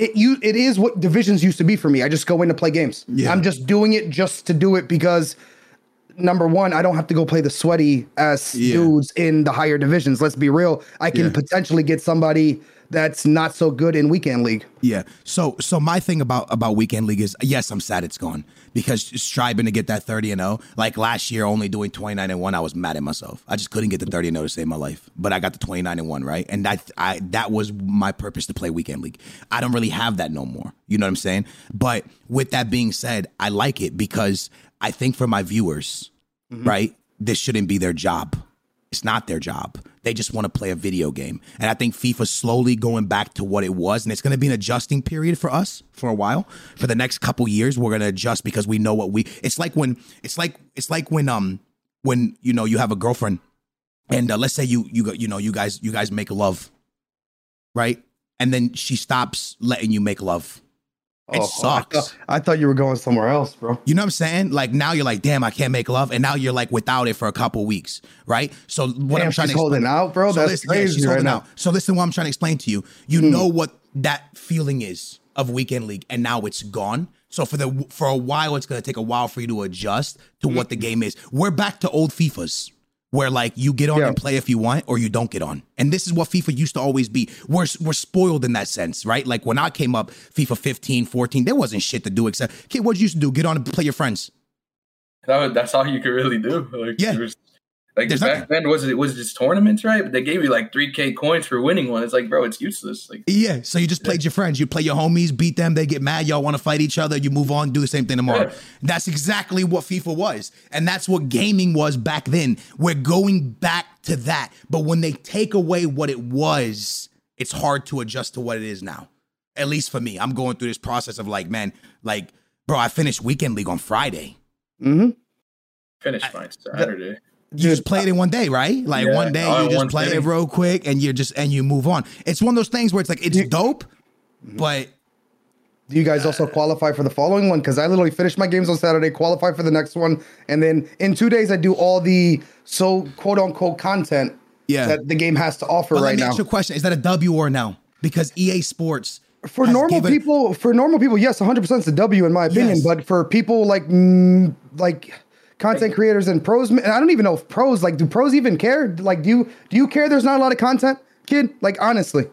it you it is what divisions used to be for me. I just go in to play games. Yeah. I'm just doing it just to do it because number one, I don't have to go play the sweaty ass Yeah. dudes in the higher divisions. Let's be real. I can Yeah. potentially get somebody that's not so good in weekend league. Yeah. So so my thing about about weekend league is yes, I'm sad it's gone because striving to get that 30 and 0. Like last year only doing 29 and 1, I was mad at myself. I just couldn't get the 30 and 0 to save my life. But I got the 29 and 1, right? And that I that was my purpose to play weekend league. I don't really have that no more. You know what I'm saying? But with that being said, I like it because I think for my viewers, mm-hmm. right? This shouldn't be their job. It's not their job. They just want to play a video game. And I think FIFA's slowly going back to what it was. And it's going to be an adjusting period for us for a while. For the next couple years, we're going to adjust because we know what we it's like when it's like it's like when um when you know you have a girlfriend and uh, let's say you you you know you guys you guys make love. Right? And then she stops letting you make love. It Oh, oh I sucks. thought, I thought you were going somewhere else, bro. You know what I'm saying? Like now you're like, damn, I can't make love, and now you're like without it for a couple weeks, right? So what Damn, I'm trying to holding out, bro. So That's listen, yeah, crazy she's right holding now. out. So listen, what I'm trying to explain to you. You hmm. know what that feeling is of weekend league, and now it's gone. So for the for a while, it's gonna take a while for you to adjust to hmm. what the game is. We're back to old FIFA's. Where like you get on Yeah. and play if you want, or you don't get on, and this is what FIFA used to always be. We're we're spoiled in that sense, right? Like when I came up, FIFA 15, 14, there wasn't shit to do except, kid, what you used to do? Get on and play your friends. That that's all you could really do. Like, Yeah. There was- like There's back nothing- then, was it was it just tournaments, right? But they gave you like three k coins for winning one. It's like, bro, it's useless. Like, Yeah, so you just played your friends. You play your homies, beat them, they get mad, y'all want to fight each other, you move on, do the same thing tomorrow. Yeah. That's exactly what FIFA was. And that's what gaming was back then. We're going back to that. But when they take away what it was, it's hard to adjust to what it is now. At least for me. I'm going through this process of like, man, like, bro, I finished weekend league on Friday. Mm-hmm. finish mine Saturday. You just play it in one day, right? Like Yeah, one day you just play it real quick and you just and you move on. It's one of those things where it's like it's dope, but Do you guys also qualify for the following one? Because I literally finished my games on Saturday, qualify for the next one, and then in two days I do all the so quote unquote content Yeah. that the game has to offer But let right me now. ask you a question: Is that a W or no? Because EA Sports For normal given- people, for normal people, yes, 100 percent is a W in my opinion. Yes. But for people like mm, like content creators and pros, and I don't even know if pros like do pros even care? Like, do you do you care? There's not a lot of content, kid. Like honestly,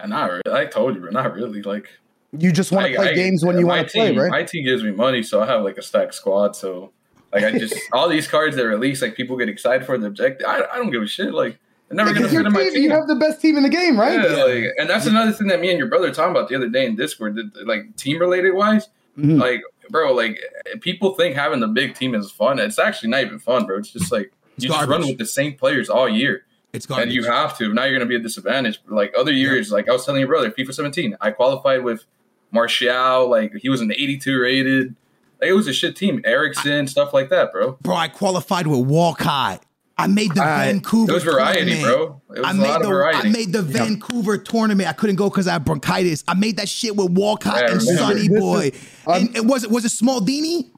And not really. I told you, but not really. Like, you just want to play I- games when you want to play, right? My team gives me money, so I have like a stack squad. So, like, I just all these cards that release, like people get excited for the objective. I, I don't give a shit. Like, they're never gonna fit in my team, you have the best team in the game, right? Yeah, like, and that's another thing that me and your brother talking about the other day in Discord, that, like team related wise. Mhm. Like, bro, like people think having the big team is fun. It's actually not even fun, bro. It's just like It's you just run with the same players all year, It's garbage. and you have to. Now you're gonna be at disadvantage. Like other years, like I was telling your brother, FIFA 17, I qualified with Martial. Like he was an 82 rated. Like it was a shit team. Eriksen, stuff like that, bro. bro, I qualified with Walcott. I made the I- Vancouver. It was variety, tournament. bro. It was I a made lot the of variety. I made the Vancouver tournament. I couldn't go because I had bronchitis. I made that shit with Walcott Yeah, and remember. Sonny This is- Boy. um, and it was it was it Smaldini?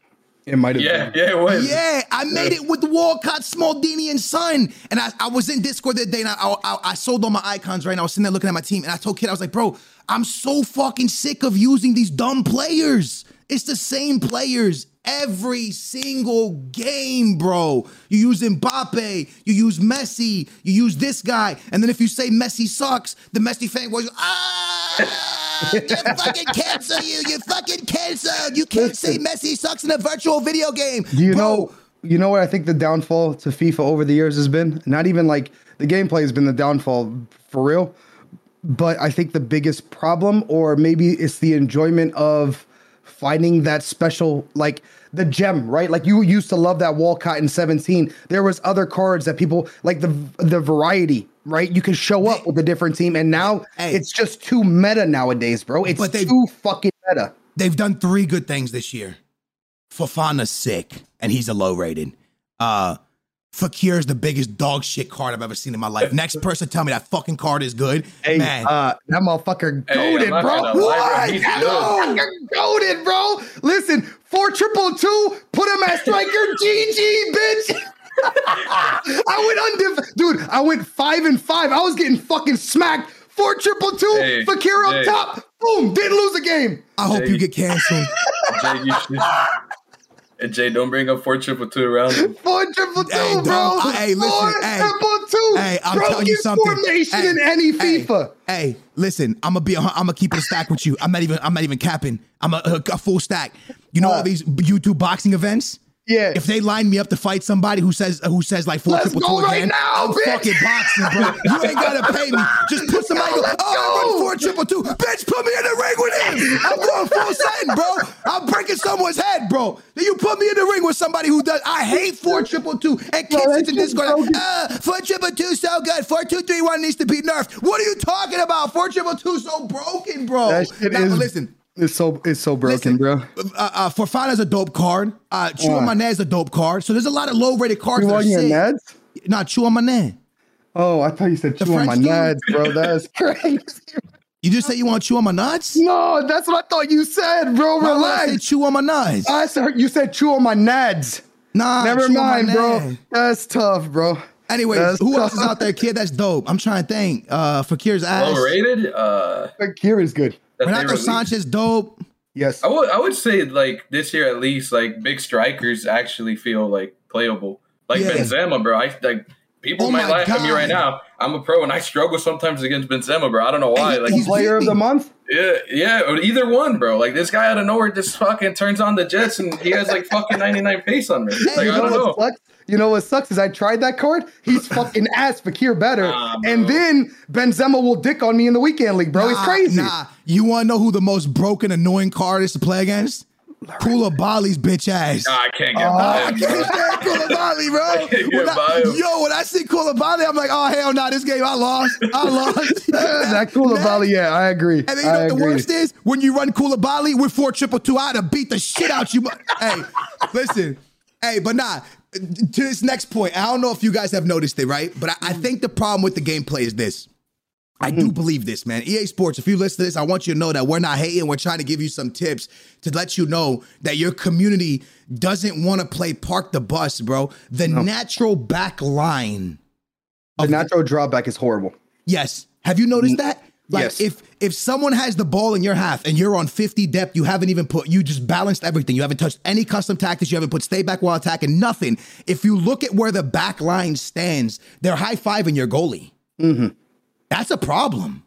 It might have yeah, been. yeah, it was. Yeah, I made it with Walcott, Smaldini, and Son. And I, I was in Discord that day, and I, I, I sold all my icons, right? And I was sitting there looking at my team, and I told Kid, I was like, bro, I'm so fucking sick of using these dumb players. It's the same players every single game, bro. You use Mbappe, you use Messi, you use this guy, and then if you say Messi sucks, the Messi fan goes, ah, you fucking cancel you, you fucking canceled. You can't say Messi sucks in a virtual video game. Do you Bro, know? You know what I think the downfall to FIFA over the years has been? Not even like the gameplay has been the downfall for real, but I think the biggest problem, or maybe it's the enjoyment of finding that special, like the gem, right? Like you used to love that Walcott in 17. There was other cards that people like the the variety, right? You can show up with a different team, and now Hey. it's just too meta nowadays, bro. It's But they- too fucking meta. they've done three good things this year. Fofana's sick, and he's a low rated. Uh Fekir is the biggest dog shit card I've ever seen in my life. Next person tell me that fucking card is good. Hey, Man, uh, that motherfucker Hey, goaded, not bro. gonna lie, bro. What? He's That motherfucker goaded, bro. Listen, four triple two, put him at striker. GG, bitch. I went undiv, dude. I went five and five. I was getting fucking smacked. Four triple two, Hey, Fekir up hey. top. Boom, didn't lose a game. I hope Jay- you get canceled. Jay, you should. And Jay, don't bring up four triple two around. him. Four triple two, Hey, bro. dog, I- hey, listen, Four hey. triple two. Hey, I'm telling you something. formation Hey, in any hey, FIFA. Hey, listen, I'm gonna be. I'm gonna keep it a stack with you. I'm not even. I'm not even capping. I'm a, a, a full stack. You know Uh, all these YouTube boxing events. Yeah. If they line me up to fight somebody who says who says like four Let's triple go two right again, now, I'm bitch. fucking boxing, bro. You ain't gotta pay me. Just put somebody. go, Go, oh, I run four triple two. Bitch, put me in the ring with him. I'm going full send, bro. I'm breaking someone's head, bro. Then you put me in the ring with somebody who does. I hate four triple two. And kids that into Discord. so uh, four triple two so good. Four two three one needs to be nerfed. What are you talking about? Four triple two so broken, bro. That shit Now, is listen. It's so it's so broken, Listen, bro. Uh, uh, Fofana's a dope card. Uh, Chua Uh. is a dope card. So there's a lot of low rated cards. You that are on your sick. nads? Nah, Tchouaméni. Oh, I thought you said chew on French my dude? nads, bro. That's crazy. You just said you want to chew on my nuts? No, that's what I thought you said, bro. Why would I say Relax. chew on my nuts. I said you said chew on my nads. nah, Never chew on my mind, bro. nads. That's tough, bro. Anyways, That's who else is out there, kid? That's dope. I'm trying to think. Uh, Fekir's ass. Overrated? Uh, Kira's good. That they Renato released. Sanches, dope. Yes. I would I would say like this year at least like big strikers actually feel like playable. Like Yeah. Benzema, bro. I like people Oh might my laugh at me right now. I'm a pro and I struggle sometimes against Benzema, bro. I don't know why. Like he's Player of the month. yeah, yeah, either one, bro. Like this guy out of nowhere just fucking turns on the Jets and he has like fucking 99 pace on me. Like you I don't know. sucks? You know what sucks is I tried that card. He's fucking ass Fekir better, Nah, and then Benzema will dick on me in the weekend league, bro. it's crazy. Nah, you want to know who the most broken, annoying card is to play against? Koulibaly's bitch ass. Nah, I can't get Oh, by I can't bro. stand Koulibaly, bro. I can't get When I- by yo, when I see Koulibaly, I'm like, oh hell no, this game I lost. I lost. that Koulibaly, yeah, I agree. And then you know I what the worst is? When you run Koulibaly with four triple two, I'd have beat the shit out you. hey, listen. Hey, but nah, to this next point, I don't know if you guys have noticed it, right? But I, I think the problem with the gameplay is this. I do mm-hmm. believe this, man. EA Sports, if you listen to this, I want you to know that we're not hating. We're trying to give you some tips to let you know that your community doesn't want to play park the bus, bro. The natural back line. The natural drawback is horrible. Yes. Have you noticed that? Like yes. if if someone has the ball in your half and you're on 50 depth, you haven't even put you just balanced everything. You haven't touched any custom tactics, you haven't put stay back while attacking, nothing. If you look at where the back line stands, they're high fiving your goalie. Mm-hmm. That's a problem.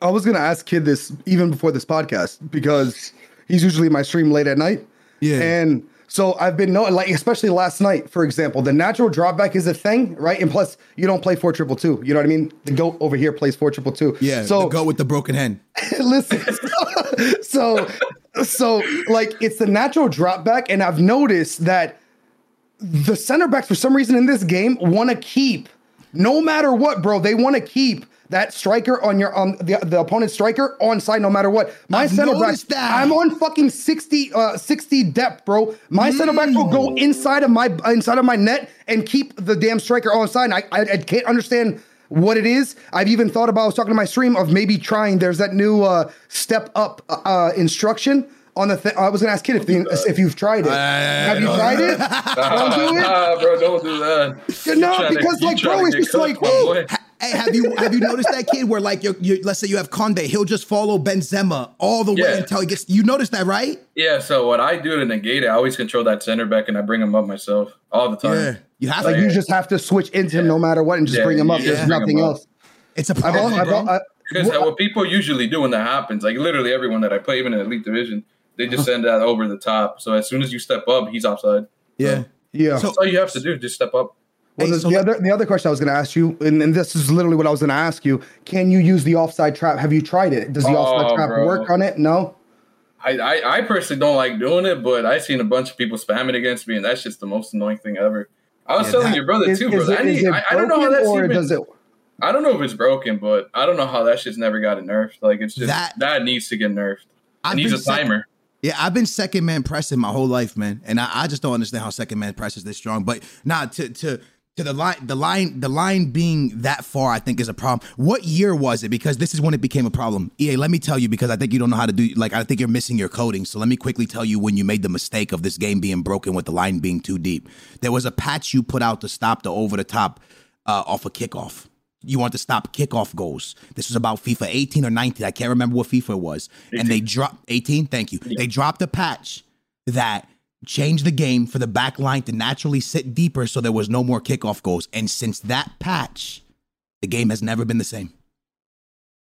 I was gonna ask Kid this even before this podcast because he's usually in my stream late at night. Yeah. And so I've been knowing, like, especially last night, for example, the natural drawback is a thing, right? And plus, you don't play four triple two. You know what I mean? The goat over here plays four triple two. Yeah. So go with the broken hand. listen so so like it's the natural drop back and i've noticed that the center backs for some reason in this game want to keep no matter what bro they want to keep that striker on your on the, the opponent's striker on side no matter what my I've center back that. i'm on fucking 60 uh 60 depth bro my center back will go Mm. inside of my inside of my net and keep the damn striker on side I, I i can't understand what it is. I've even thought about. I was talking to my stream of maybe trying. There's that new uh, step up uh, instruction on the. Th- I was gonna ask Kid if the, if you've tried it. Have you tried it? Don't do it. Nah, bro, don't do that. No, because, you like, bro, it's just like, my woo. boy. Hey, have you have you noticed that kid where like you you let's say you have Koundé, he'll just follow Benzema all the way Yeah. until he gets you noticed that, right? Yeah, so what I do to negate it, I always control that center back and I bring him up myself all the time. You have Like to you just have to switch into him no matter what and just Yeah, bring him up. There's just bring nothing up. else. it's a I've, problem, al- I've, bro. al- I- Because what people usually do when that happens, like literally everyone that I play, even in Elite Division, they just uh-huh. send that over the top. So as soon as you step up, he's offside. yeah. yeah. So- That's all you have to do, just step up. Well, Hey, the, so the other the other question I was going to ask you, and, and this is literally what I was going to ask you: Can you use the offside trap? Have you tried it? Does the Oh, offside trap bro. work on it? No. I, I, I personally don't like doing it, but I've seen a bunch of people spam it against me, and that's just the most annoying thing ever. I was Yeah, telling that- your brother Is, too, is bro. it, I, need, I, I don't know how broken, that's or even. does it? I don't know if it's broken, but I don't know how that shit's never got gotten nerfed. Like it's just That- that, needs to get nerfed. I've It needs a sec- timer. Yeah, I've been second man pressing my whole life, man, and I, I just don't understand how second man press is this strong. But nah, to to to the line, the line, the line being that far, I think is a problem. What year was it? Because this is when it became a problem. EA, let me tell you, because I think you don't know how to do. Like, I think you're missing your coding. So let me quickly tell you when you made the mistake of this game being broken with the line being too deep. There was a patch you put out to stop the over the top uh, off a kickoff. You want to stop kickoff goals. This was about FIFA 18 or 19. I can't remember what FIFA it was. And they dropped 18. Thank you. They dropped a patch that changed the game for the back line to naturally sit deeper so there was no more kickoff goals. And since that patch, the game has never been the same.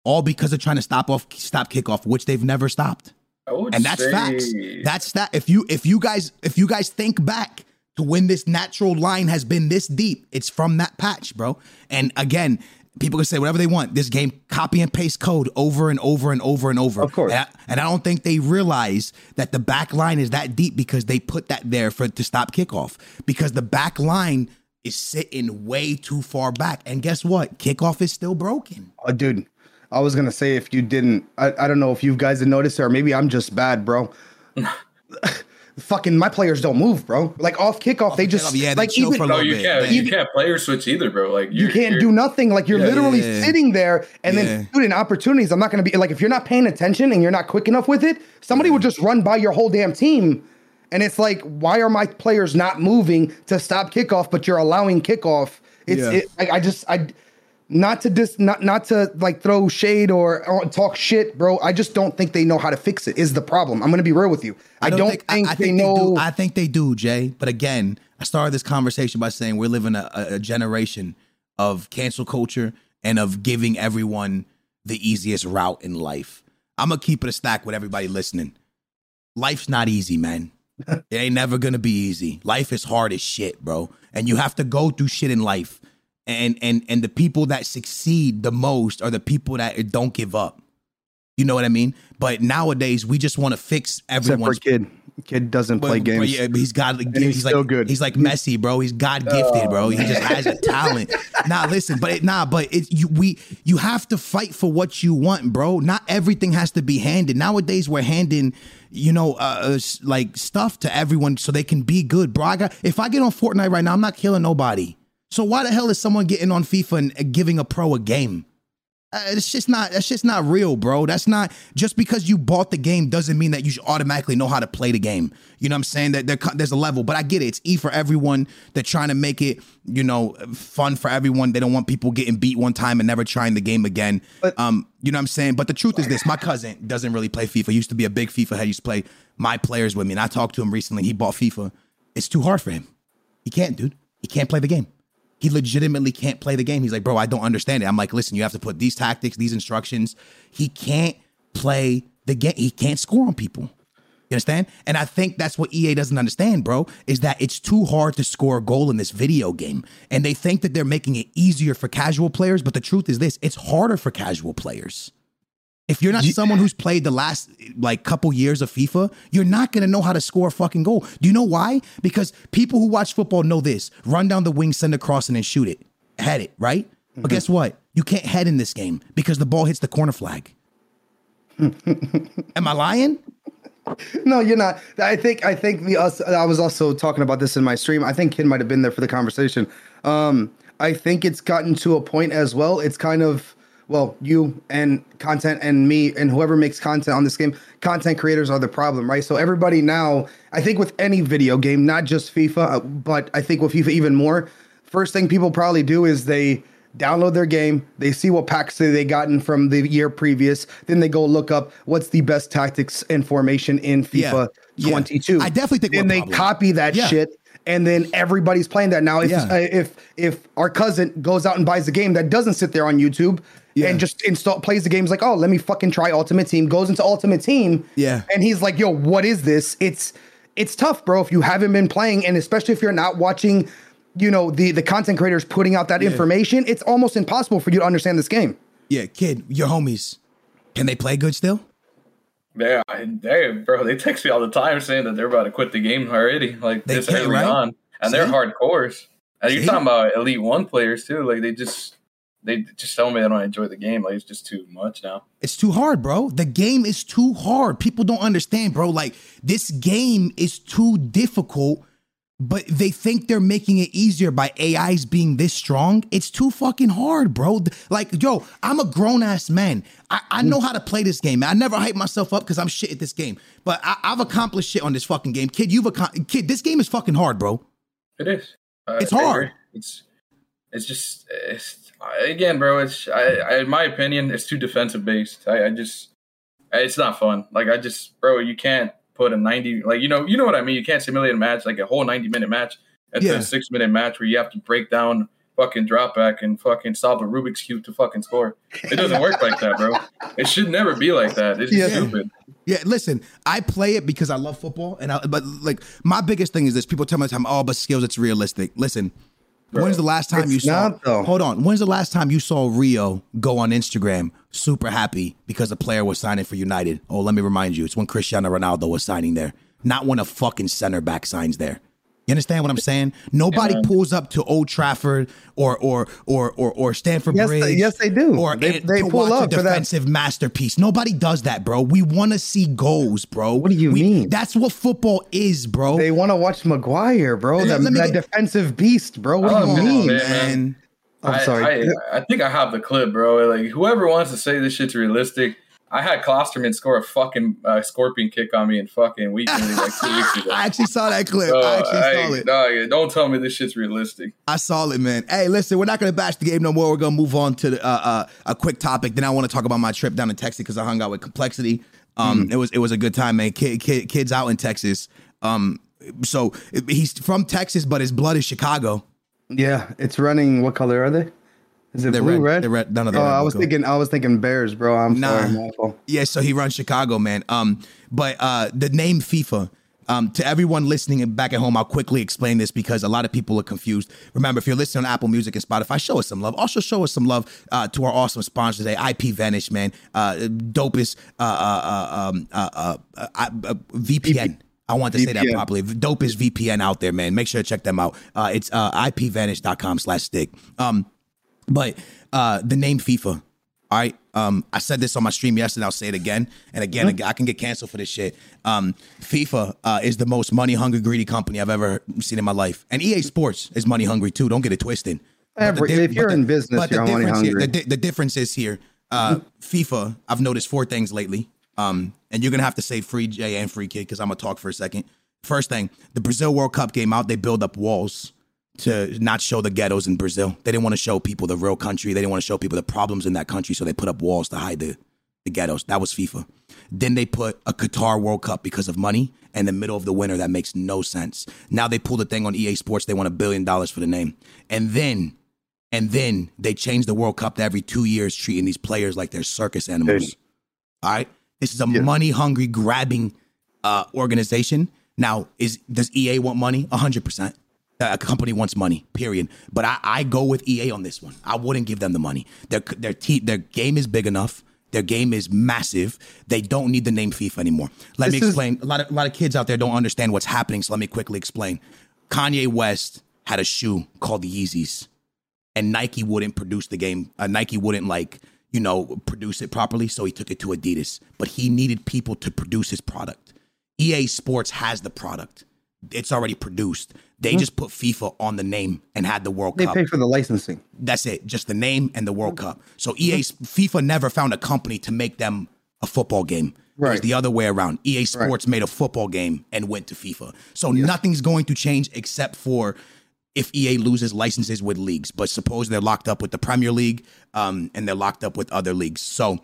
All because of trying to stop off stop kickoff, which they've never stopped. And that's say- facts. That's that. If you if you guys if you guys think back to when this natural line has been this deep, it's from that patch, bro. And again, people can say whatever they want. This game copy and paste code over and over and over and over. Of course. And I, and I don't think they realize that the back line is that deep because they put that there for to stop kickoff. Because the back line is sitting way too far back. And guess what? Kickoff is still broken. Oh, dude, I was gonna say if you didn't, I, I don't know if you guys had noticed or maybe I'm just bad, bro. fucking my players don't move, bro. Like off kickoff, they just yeah, they like chill even for a No, you bit. can't. Yeah. You can't player switch either, bro. Like you you're, can't you're- do nothing. Like you're Yeah, literally yeah. sitting there, and Yeah. then dude, in opportunities, I'm not gonna be like if you're not paying attention and you're not quick enough with it, somebody will just run by your whole damn team. And it's like, why are my players not moving to stop kickoff, but you're allowing kickoff? It's Yeah. it, I, I just I not to dis not not to like throw shade or, or talk shit, bro. I just don't think they know how to fix it. Is the problem? I'm gonna be real with you. I, don't, think, I, I they think know. do. I think they do, Jay. But again, I started this conversation by saying we're living a, a generation of cancel culture and of giving everyone the easiest route in life. I'm gonna keep it a stack with everybody listening. Life's not easy, man. it ain't never gonna be easy. Life is hard as shit, bro. And you have to go through shit in life. And and and the people that succeed the most are the people that don't give up. You know what I mean? But nowadays we just want to fix Except for everyone's kid, kid doesn't play but- but games. yeah, but he's got. he's he's, like good. He's like Messi, bro. He's God gifted, bro. He just has a talent. Nah, listen, but it, nah, but it, you we you have to fight for what you want, bro. Not everything has to be handed. Nowadays, we're handing, you know, uh, uh, like stuff to everyone so they can be good, bro. I got if I get on Fortnite right now, I'm not killing nobody. So why the hell is someone getting on FIFA and giving a pro a game? Uh, it's just not that's just not real, bro. That's not just because you bought the game doesn't mean that you should automatically know how to play the game. You know what I'm saying? That there, there's a level, but I get it. It's E for everyone. They're trying to make it, you know, fun for everyone. They don't want people getting beat one time and never trying the game again. But- um, you know what I'm saying? But the truth is this: my cousin doesn't really play FIFA. He used to be a big FIFA head. He used to play my players with me, and I talked to him recently. He bought FIFA. It's too hard for him. He can't, dude. He can't play the game. He legitimately can't play the game. He's like, bro, I don't understand it. I'm like, listen, you have to put these tactics, these instructions. He can't play the game. He can't score on people. You understand? And I think that's what EA doesn't understand, bro, is that it's too hard to score a goal in this video game. And they think that they're making it easier for casual players, but the truth is this it's harder for casual players. If you're not someone who's played the last like couple years of FIFA, you're not gonna know how to score a fucking goal. Do you know why? Because people who watch football know this: run down the wing, send a crossing, and then shoot it, head it, right? But guess what? You can't head in this game because the ball hits the corner flag. Am I lying? No, you're not. I think I think the us. I was also talking about this in my stream. I think Kid might have been there for the conversation. Um, I think it's gotten to a point as well. It's kind of well, you and content and me and whoever makes content on this game. Content creators are the problem, right? So everybody now, I think with any video game, not just FIFA, uh, but I think with FIFA even more. First thing people probably do is they download their game, they see what packs they gotten from the year previous, then they go look up what's the best tactics and formation in FIFA Yeah. 22. I definitely think then we're they problem. copy that Yeah. shit and then everybody's playing that now if Yeah. uh, if if our cousin goes out and buys a game that doesn't sit there on YouTube Yeah. and just install plays the games like oh let me fucking try ultimate team goes into ultimate team Yeah. and he's like yo what is this it's it's tough bro if you haven't been playing and especially if you're not watching you know the the content creators putting out that information it's almost impossible for you to understand this game Yeah, kid, your homies, can they play good still? Yeah, they bro, they text me all the time saying that they're about to quit the game already, like They this can't, early right? on, and they're See? hardcores. And you're talking about elite one players too. Like they just they just tell me they don't enjoy the game. Like it's just too much now. It's too hard, bro. The game is too hard. People don't understand, bro. Like this game is too difficult, but they think they're making it easier by AIs being this strong. It's too fucking hard, bro. Like, yo, I'm a grown ass man. I, I know how to play this game. I never hype myself up because I'm shit at this game, but I, I've accomplished shit on this fucking game. Kid, you've accomplished. Kid, this game is fucking hard, bro. It is. Uh, It's hard. It's it's just it's again, bro. It's I, I in my opinion, it's too defensive based. I, I just it's not fun. Like I just, bro, you can't put a ninety like you know you know what I mean. You can't simulate a match like a whole ninety minute match into Yeah. a six minute match where you have to break down fucking drop back and fucking solve a Rubik's cube to fucking score. It doesn't work like that, bro. It should never be like that. It's Yeah. stupid. Yeah, listen, I play it because I love football, and I, but like my biggest thing is this: people tell me all the time, "Oh, but skills, it's realistic." Listen, when's the last time you saw? not. Hold on, when's the last time you saw Rio go on Instagram super happy because a player was signing for United? Oh, let me remind you, it's when Cristiano Ronaldo was signing there, not when a fucking center back signs there. You understand what I'm saying? Nobody Yeah. pulls up to Old Trafford or or or or, or Stamford Yes, they- Bridge. yes, they do. Or They- they to pull watch up a for that. defensive masterpiece. Nobody does that, bro. We want to see goals, bro. What do you We- mean? That's what football is, bro. They want to watch Maguire, bro. Yeah, That, let that get- defensive beast, bro. What Oh, do you man. mean? man. man. I'm I, sorry. I, I think I have the clip, bro. Like whoever wants to say this shit's realistic, I had Klostermann score a fucking uh, scorpion kick on me in fucking weekend League, like two weeks ago. I actually saw that clip. So, I actually I- saw it. dog, don't tell me this shit's realistic. I saw it, man. Hey, listen, we're not gonna bash the game no more. We're gonna move on to the, uh, uh, a quick topic. Then I want to talk about my trip down to Texas because I hung out with Complexity. Um, Hmm. it was it was a good time, man. Kid, kid, kids out in Texas. Um, so he's from Texas, but his blood is Chicago. Yeah, it's running. What color are they? Is it They're blue, red. red? They're red. None of them Oh, I was thinking. I was thinking Bears, bro. I'm Nah. sorry. Yeah, so he runs Chicago, man. Um, but uh, the name FIFA. Um, to everyone listening and back at home, I'll quickly explain this because a lot of people are confused. Remember, if you're listening on Apple Music and Spotify, show us some love. Also, show us some love uh, to our awesome sponsor today, IP Vanish, man. Uh, dopest uh, uh, uh, um, uh, uh, uh, uh, VPN. I want to say that VPN. properly. Dopest VPN out there, man. Make sure to check them out. Uh, it's uh, ipvanish.com slash stick. Um, but uh, the name FIFA. All right. Um, I said this on my stream yesterday. I'll say it again and again. Mm-hmm. I can get canceled for this shit. Um, FIFA uh, is the most money hungry, greedy company I've ever seen in my life, and EA Sports is money hungry too. Don't get it twisted. Every- di- if you're but in business, the you're money difference here- hungry. the, di- the difference is here. Uh, FIFA. I've noticed four things lately. Um, and you're gonna have to say free J and free kid because I'm gonna talk for a second. First thing, the Brazil World Cup came out. They build up walls to not show the ghettos in Brazil. They didn't want to show people the real country. They didn't want to show people the problems in that country, so they put up walls to hide the, the ghettos. That was FIFA. Then they put a Qatar World Cup because of money in the middle of the winter. That makes no sense. Now they pulled a thing on EA Sports. They want a billion dollars for the name. And then, and then they changed the World Cup to every two years, treating these players like they're circus animals. All right. This is a money hungry, grabbing uh, organization. Now, is does EA want money? hundred percent. A company wants money. Period. But I, I go with EA on this one. I wouldn't give them the money. Their their te- their game is big enough. Their game is massive. They don't need the name FIFA anymore. Let me This is- explain. a lot of a lot of kids out there don't understand what's happening. So let me quickly explain. Kanye West had a shoe called the Yeezys and Nike wouldn't produce the game. Uh, Nike wouldn't like you know produce it properly, so he took it to Adidas. But he needed people to produce his product. EA Sports has the product; it's already produced. They mm-hmm. just put FIFA on the name and had the World. They Cup. pay for the licensing. That's it, just the name and the World mm-hmm. Cup. So EA mm-hmm. FIFA never found a company to make them a football game. It was Right. the other way around. EA Sports made a football game and went to FIFA. So nothing's going to change except for if EA loses licenses with leagues. But suppose they're locked up with the Premier League um, and they're locked up with other leagues. So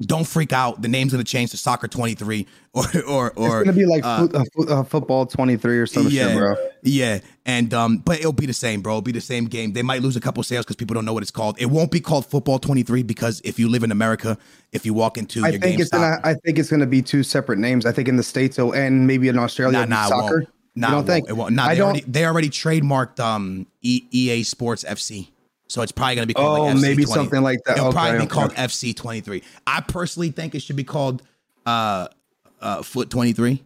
don't freak out. The name's gonna change to Soccer 23 or or or It's gonna be like uh, foot, uh, uh, football 23 or something, yeah, shit, bro. Yeah, and um, but it'll be the same, bro. It'll be the same game. They might lose a couple sales because people don't know what it's called. It won't be called Football 23 because if you live in America, if you walk into I your think it's gonna. I think it's gonna be two separate names. I think in the states it'll, and maybe in Australia nah, nah, soccer. Nah, you don't think? It won't. Nah, I they don't. already they already trademarked um e- EA Sports FC. So it's probably gonna be called Oh, like FC maybe 20. something like that. It'll Okay, probably be okay. called FC 23. I personally think it should be called uh uh Foot 23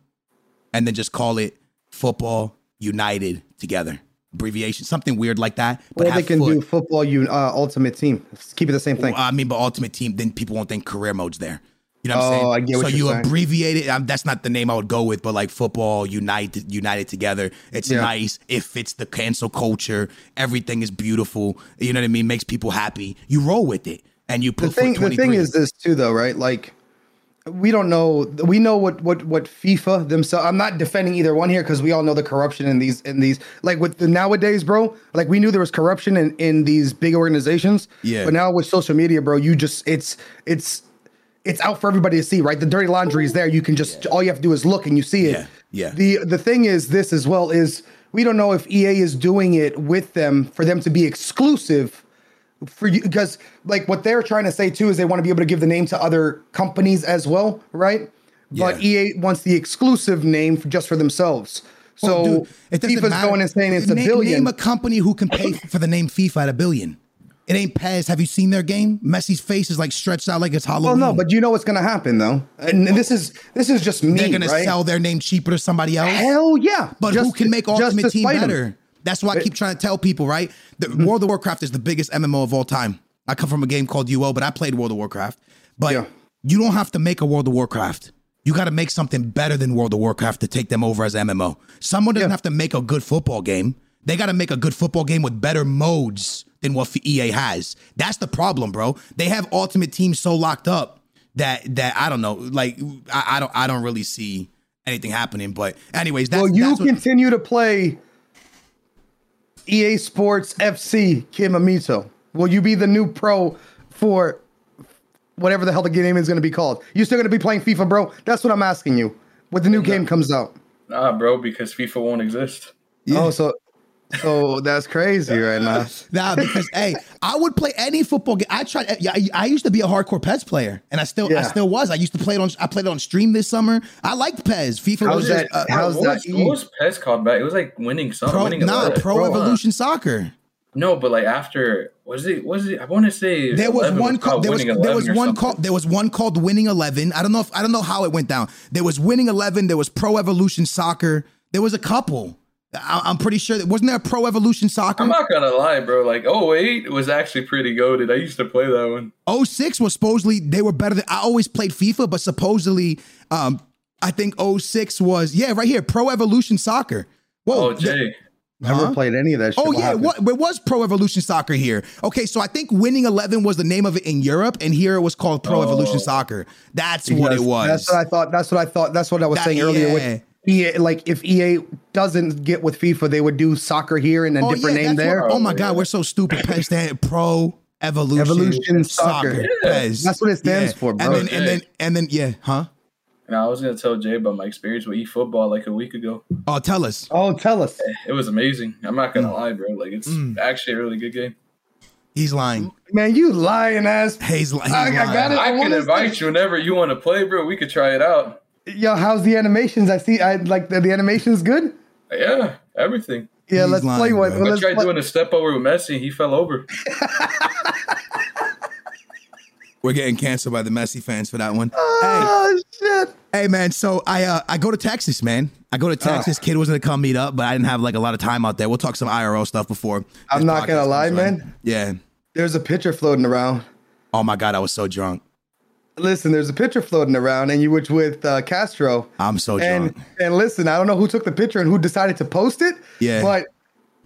and then just call it Football United together. Abbreviation, something weird like that. But Or they can foot. do football. You uh, ultimate team. Keep it the same thing. I mean, but Ultimate Team, then people won't think career mode's there. You know what Oh, I'm saying? I get what so you saying. abbreviate it. Um, that's not the name I would go with, but like football united, united together. It's Yeah. nice. It fits the cancel culture. Everything is beautiful. You know what I mean? Makes people happy. You roll with it, and you put. the thing. The thing is this too, though, right? Like we don't know. We know what what what FIFA themselves. I'm not defending either one here because we all know the corruption in these in these like with the nowadays, bro. Like we knew there was corruption in in these big organizations. Yeah. But now with social media, bro, you just it's it's it's out for everybody to see, right? The dirty laundry is there. You can just all you have to do is look and you see it. Yeah, yeah. The the thing is this as well is we don't know if EA is doing it with them for them to be exclusive for you because like what they're trying to say too is they want to be able to give the name to other companies as well, right? But Yeah. EA wants the exclusive name for, just for themselves. So Well, dude, it FIFA's matter. going and saying it's a billion. Name a company who can pay for the name FIFA at a billion. It ain't PES. Have you seen their game? Messi's face is like stretched out like it's Halloween. Well, no, but you know what's gonna happen though, and this is this is just me. they're gonna right? sell their name cheaper to somebody else. Hell yeah! But who can make Ultimate Team better? That's why I keep trying to tell people, right? The Mm-hmm. World of Warcraft is the biggest MMO of all time. I come from a game called UO, but I played World of Warcraft. But Yeah. you don't have to make a World of Warcraft. You got to make something better than World of Warcraft to take them over as MMO. Someone doesn't Yeah. have to make a good football game. They got to make a good football game with better modes than what EA has. That's the problem, bro. They have Ultimate Team so locked up that that I don't know. Like I, I don't I don't really see anything happening. But anyways, that's, Will you that's what- continue to play EA Sports FC Kid Mamito? Will you be the new pro for whatever the hell the game is going to be called? You still going to be playing FIFA, bro? That's what I'm asking you. When the new game comes out. Nah, bro, because FIFA won't exist. Oh, so so that's crazy right now. Nah, because hey, I would play any football game. I tried. Yeah, I, I used to be a hardcore PES player, and I still, I still was. I used to play it on. I played it on stream this summer. I liked PES. FIFA How's was that- just uh, how's what that was, what was PES called back? It was like winning something. pro. winning Nah, 11. Pro Bro, Evolution Soccer. No, but like after was it was it? I want to say There was 11 one called. called There was there was one something. called. There was one called Winning Eleven. I don't know if I don't know how it went down. There was Winning Eleven. There was Pro Evolution Soccer. There was a couple. I, I'm pretty sure that wasn't there a Pro Evolution Soccer. I'm not gonna lie, bro. Like, oh wait, was actually pretty goaded. I used to play that one. 06 was supposedly they were better than I always played FIFA, but supposedly um I think 06 was yeah, right here, Pro Evolution Soccer. Whoa. Oh, Jay. Never Huh? played any of that shit. Oh What yeah, what it was Pro Evolution Soccer here. Okay, so I think Winning Eleven was the name of it in Europe, and here it was called Pro Oh. Evolution Soccer. That's what it was. That's what I thought. That's what I thought. That's what I was That- saying earlier. yeah. With EA, like if EA doesn't get with FIFA, they would do soccer here and a oh, different yeah, name there. what- oh my God, we're so stupid. Pen stand Pro Evolution, Evolution Soccer. PES. That's what it stands for, bro. And then and then and then yeah, huh? And I was gonna tell Jay about my experience with eFootball like a week ago. Oh, tell us. Oh, tell us. It was amazing. I'm not Mm. gonna lie, bro. Like it's actually a really good game. He's lying. Man, you lying ass. He's, li- he's I- I lying. got it. I, I can invite see- you whenever you want to play, bro. We could try it out. Yo, how's the animations? I see. I like the, the animations. Good. Yeah, everything. Yeah, He's let's lying, play one. bro. I Let's tried play- doing a step over with Messi. He fell over. We're getting canceled by the Messi fans for that one. hey, Oh shit. hey, man. So I uh, I go to Texas, man. I go to Ah. Texas. Kid was gonna come meet up, but I didn't have like a lot of time out there. We'll talk some IRL stuff before. I'm not gonna lie, man. Yeah. There's a picture floating around. Oh my god, I was so drunk. Listen, there's a picture floating around, and you was with uh, Castro. I'm so and drunk. and listen, I don't know who took the picture and who decided to post it. Yeah. But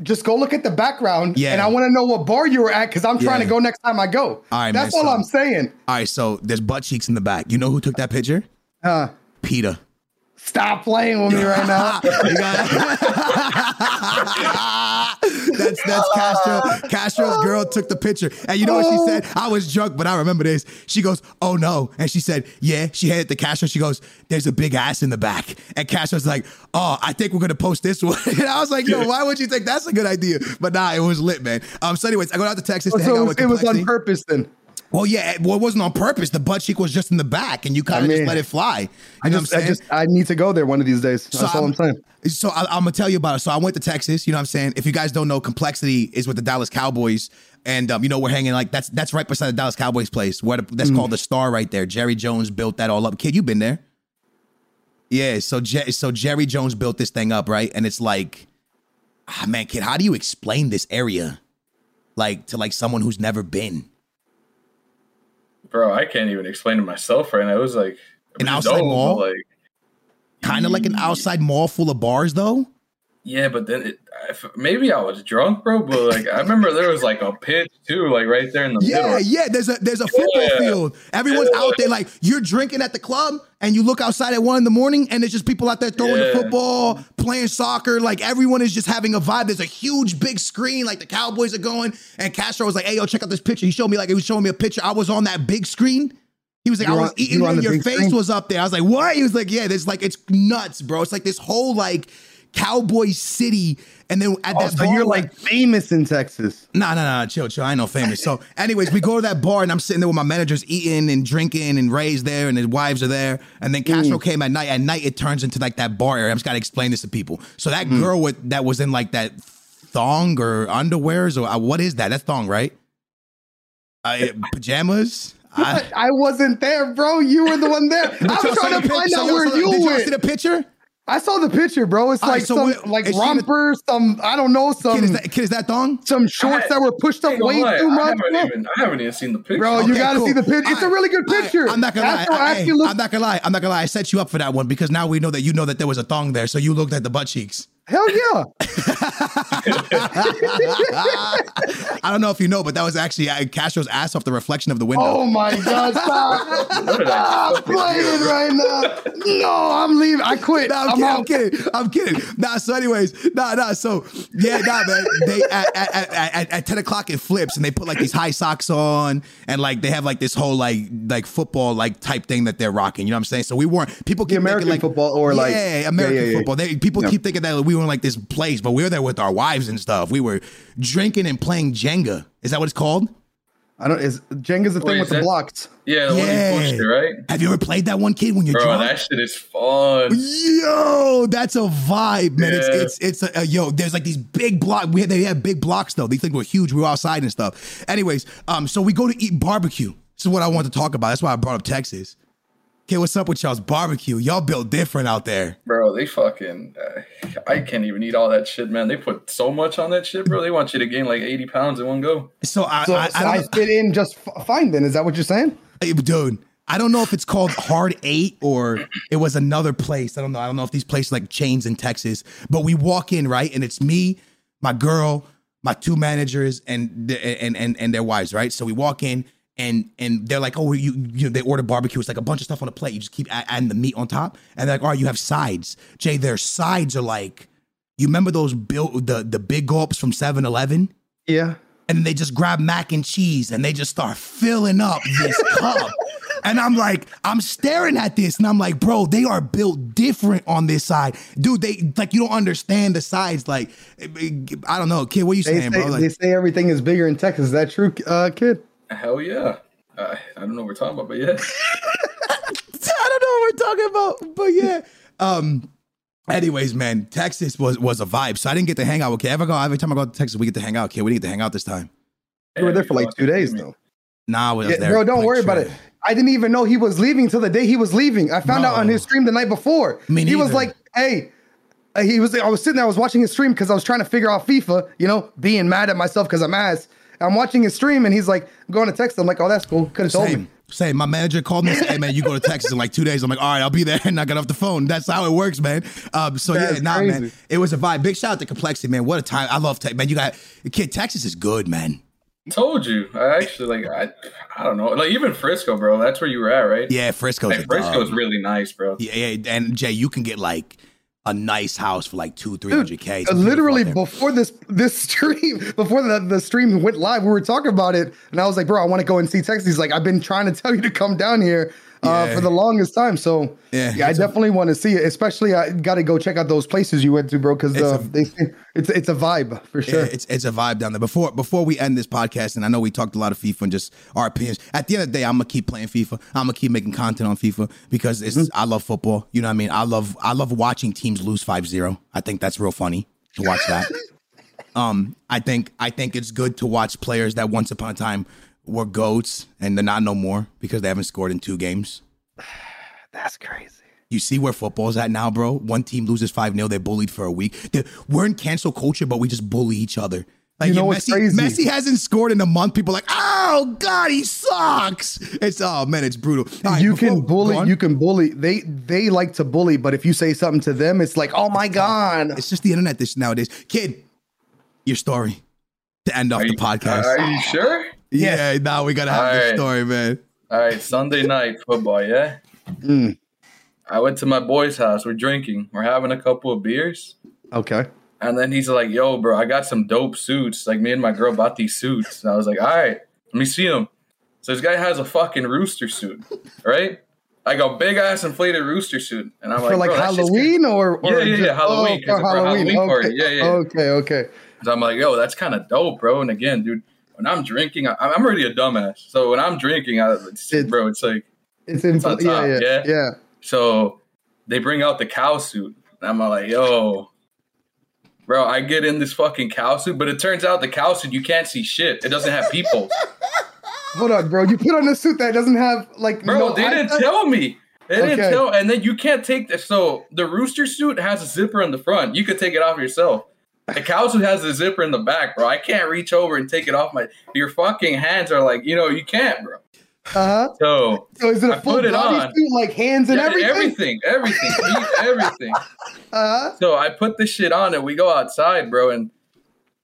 just go look at the background. Yeah. And I want to know what bar you were at because I'm trying Yeah. to go next time I go. All right, That's man, all so- I'm saying. All right, so there's butt cheeks in the back. You know who took that picture? Uh, Peter. Stop playing with me right now. That's that's Castro. Castro's girl took the picture, and you know what she Oh. said? I was drunk, but I remember this. She goes, "Oh no!" And she said, "Yeah." She handed it to Castro. She goes, "There's a big ass in the back." And Castro's like, "Oh, I think we're gonna post this one." And I was like, "Yo, why would you think that's a good idea?" But nah, it was lit, man. Um. So, anyways, I go out to Texas to hang so out it was, with it was Complexity. on purpose then. Well, yeah, it, well, it wasn't on purpose. The butt cheek was just in the back, and you kind of I just let it fly. You I just, I'm I just, I need to go there one of these days. That's all I'm saying. So I, I'm gonna tell you about it. So I went to Texas. You know what I'm saying? If you guys don't know, Complexity is with the Dallas Cowboys, and um, you know we're hanging like that's that's right beside the Dallas Cowboys place. Where the, that's called the Star right there. Jerry Jones built that all up. Kid, you been there? Yeah. So Je- so Jerry Jones built this thing up right, and it's like, ah man, kid, how do you explain this area, like to like someone who's never been? Bro, I can't even explain to myself right now. It was like it An outside dope, mall? Like Kind of like an outside mall full of bars, though. Yeah, but then it, I f- maybe I was drunk, bro. But like I remember there was like a pitch too, like right there in the Yeah, middle. yeah. Yeah, there's a there's a football Yeah. field. Everyone's out there like you're drinking at the club, and you look outside at one in the morning, and there's just people out there throwing the football, playing soccer. Like everyone is just having a vibe. There's a huge big screen, like the Cowboys are going. And Castro was like, "Hey, yo, check out this picture." He showed me like he was showing me a picture. I was on that big screen. He was like, You I was on- eating you and your face screen? was up there. I was like, what? He was like, yeah, this like it's nuts, bro. It's like this whole like cowboy city. And then at Oh, that so bar, you're like famous in Texas. Nah, nah, nah, chill, chill. I ain't no famous. So, anyways, we go to that bar and I'm sitting there with my managers eating and drinking, and Ray's there and his wives are there. And then Castro mm. came at night. At night, it turns into like that bar area. I'm just gotta explain this to people. So that mm. girl with that was in like that thong or underwears or uh, what is that? That's thong, right? Uh, I, pajamas. I, I, wasn't there, bro. You were the one there. I was trying to find out where you went. Did you see the picture? I saw the picture, bro. It's like right, so some like romper, the, some I don't know, some kid is that, kid, is that thong? Some shorts I, that were pushed up way lie. too much. I haven't, even, I haven't even seen the picture. Bro, okay, you gotta cool. see the picture. It's a really good picture. I'm not gonna lie. I, look- I'm not gonna lie. I'm not gonna lie. I set you up for that one because now we know that you know that there was a thong there, so you looked at the butt cheeks. Hell yeah. I don't know if you know, but that was actually uh, Castro's ass off the reflection of the window. Oh my God. Stop. stop playing it right now. No, I'm leaving. I quit. No, I'm, I'm, kidding, I'm, kidding. I'm kidding. Nah, so, anyways, nah, nah. So, yeah, nah, man. They at, at, at, at, 10 o'clock it flips and they put like these high socks on and like they have like this whole like like football like type thing that they're rocking. You know what I'm saying? So we weren't people keep the American thinking, like, football or yeah, like American yeah, yeah, football. They, people keep thinking that we were in like this place, but we were there with our wives and stuff. We were drinking and playing Jenga. Is that what it's called? I don't. Is Jenga's the Wait, thing with that, the blocks? Yeah, the yeah. one you pushed it, right? Have you ever played that one, kid? When you're Bro, drunk? that shit is fun. Yo, that's a vibe, man. Yeah. It's it's it's a, a, yo. There's like these big blocks. We had, they had big blocks though. These things were huge. We were outside and stuff. Anyways, um, so we go to eat barbecue. This is what I want to talk about. That's why I brought up Texas. Okay, what's up with y'all's barbecue? Y'all built different out there. Bro, they fucking. Uh, I can't even eat all that shit, man. They put so much on that shit, bro. They want you to gain like 80 pounds in one go. So I, so, I, so I, I fit in just fine then. Is that what you're saying? Dude, I don't know if it's called Hard Eight or it was another place. I don't know. I don't know if these places like chains in Texas, but we walk in, right? And it's me, my girl, my two managers, and, and, and, and their wives, right? So we walk in and and they're like, oh, you you know, they order barbecue. It's like a bunch of stuff on a plate. You just keep adding the meat on top, and they're like, all right, you have sides. Jay, their sides are like, you remember those built the the big gulps from 7-Eleven? Yeah. And they just grab mac and cheese and they just start filling up this cup. And I'm like, I'm staring at this and I'm like, bro, they are built different on this side. Dude, they like you don't understand the sides. Like, I don't know, kid, what are you they saying, say, bro? Like, they say everything is bigger in Texas. Is that true, uh, kid? Hell yeah. Uh, I don't know what we're talking about, but yeah. I don't know what we're talking about, but yeah. Um. Anyways, man, Texas was was a vibe. So I didn't get to hang out with Kid. Every, go, every time I go to Texas, we get to hang out. Kid, we didn't get to hang out this time. You were there for like two days, though. Nah, I was yeah, there. Bro, don't worry about it. I didn't even know he was leaving till the day he was leaving. I found no. out on his stream the night before. Me he was like, "Hey." Uh, he was. I was sitting there. I was watching his stream because I was trying to figure out FIFA. You know, being mad at myself because I'm ass. I'm watching his stream and he's like going to Texas. I'm like, oh, that's cool. Could have told me. Same. My manager called me and said, hey, man, you go to Texas in like two days. I'm like, all right, I'll be there. And I got off the phone. That's how it works, man. Um, so, that's yeah, nah, crazy. man. It was a vibe. Big shout out to Complexity, man. What a time. I love Texas. Man, you got, kid, Texas is good, man. Told you. I actually like. I. I don't know. Like even Frisco, bro. That's where you were at, right? Yeah, Frisco's. Like, Frisco's really nice, bro. Yeah, yeah. And Jay, you can get like a nice house for like two, three hundred k. Uh, literally before this this stream, before the, the stream went live, we were talking about it, and I was like, "Bro, I want to go and see Texas." He's like, "I've been trying to tell you to come down here uh, yeah. for the longest time." So yeah, yeah I definitely a, want to see it. Especially, I got to go check out those places you went to, bro, because uh, they it's it's a vibe for sure. Yeah, it's it's a vibe down there. Before before we end this podcast, and I know we talked a lot of FIFA and just our opinions. At the end of the day, I'm gonna keep playing FIFA. I'm gonna keep making content on FIFA because it's mm-hmm. I love football. You know what I mean? I love I love watching teams lose 5-0. I think that's real funny to watch that. um, I think I think it's good to watch players that once upon a time were goats and they're not no more because they haven't scored in two games. That's crazy. You see where football's at now, bro? One team loses 5 0, they're bullied for a week. They're, we're in cancel culture, but we just bully each other. Like, you know what's crazy? Messi hasn't scored in a month. People are like, oh God, he sucks. It's oh man, it's brutal. Right, you can bully. You can bully. They they like to bully, but if you say something to them, it's like, oh my God. It's just the internet this nowadays. Kid, your story to end off are the you, podcast. Are you sure? Yeah, now we gotta have this story, man. All right, Sunday night football, yeah. Mm. I went to my boy's house. We're drinking. We're having a couple of beers. Okay. And then he's like, "Yo, bro, I got some dope suits. Like me and my girl bought these suits." And I was like, "All right, let me see them." So this guy has a fucking rooster suit, right? Like a big ass inflated rooster suit, and I'm for like, like Halloween or, or, yeah, yeah, yeah, Halloween, oh, for Halloween, Halloween party, yeah, yeah. Okay, okay. So I'm like, yo, that's kind of dope, bro. And again, dude, when I'm drinking, I, am already a dumbass. So when I'm drinking, I, it's, it's, bro, it's like it's, in, yeah, yeah, yeah, yeah. So they bring out the cow suit. And I'm like, yo, bro, I get in this fucking cow suit, but it turns out the cow suit you can't see shit. It doesn't have people. Hold on, bro. You put on a suit that doesn't have like Bro, no they didn't tell me. They didn't tell, and then you can't take the so the rooster suit has a zipper in the front. You could take it off yourself. The cow suit has a zipper in the back, bro. I can't reach over and take it off my. Your fucking hands are like, you know, you can't, bro. Uh-huh. So So is it a I full put it body on. suit, like hands and yeah, everything? everything, everything, feet, everything. Uh-huh. So I put this shit on and we go outside, bro, and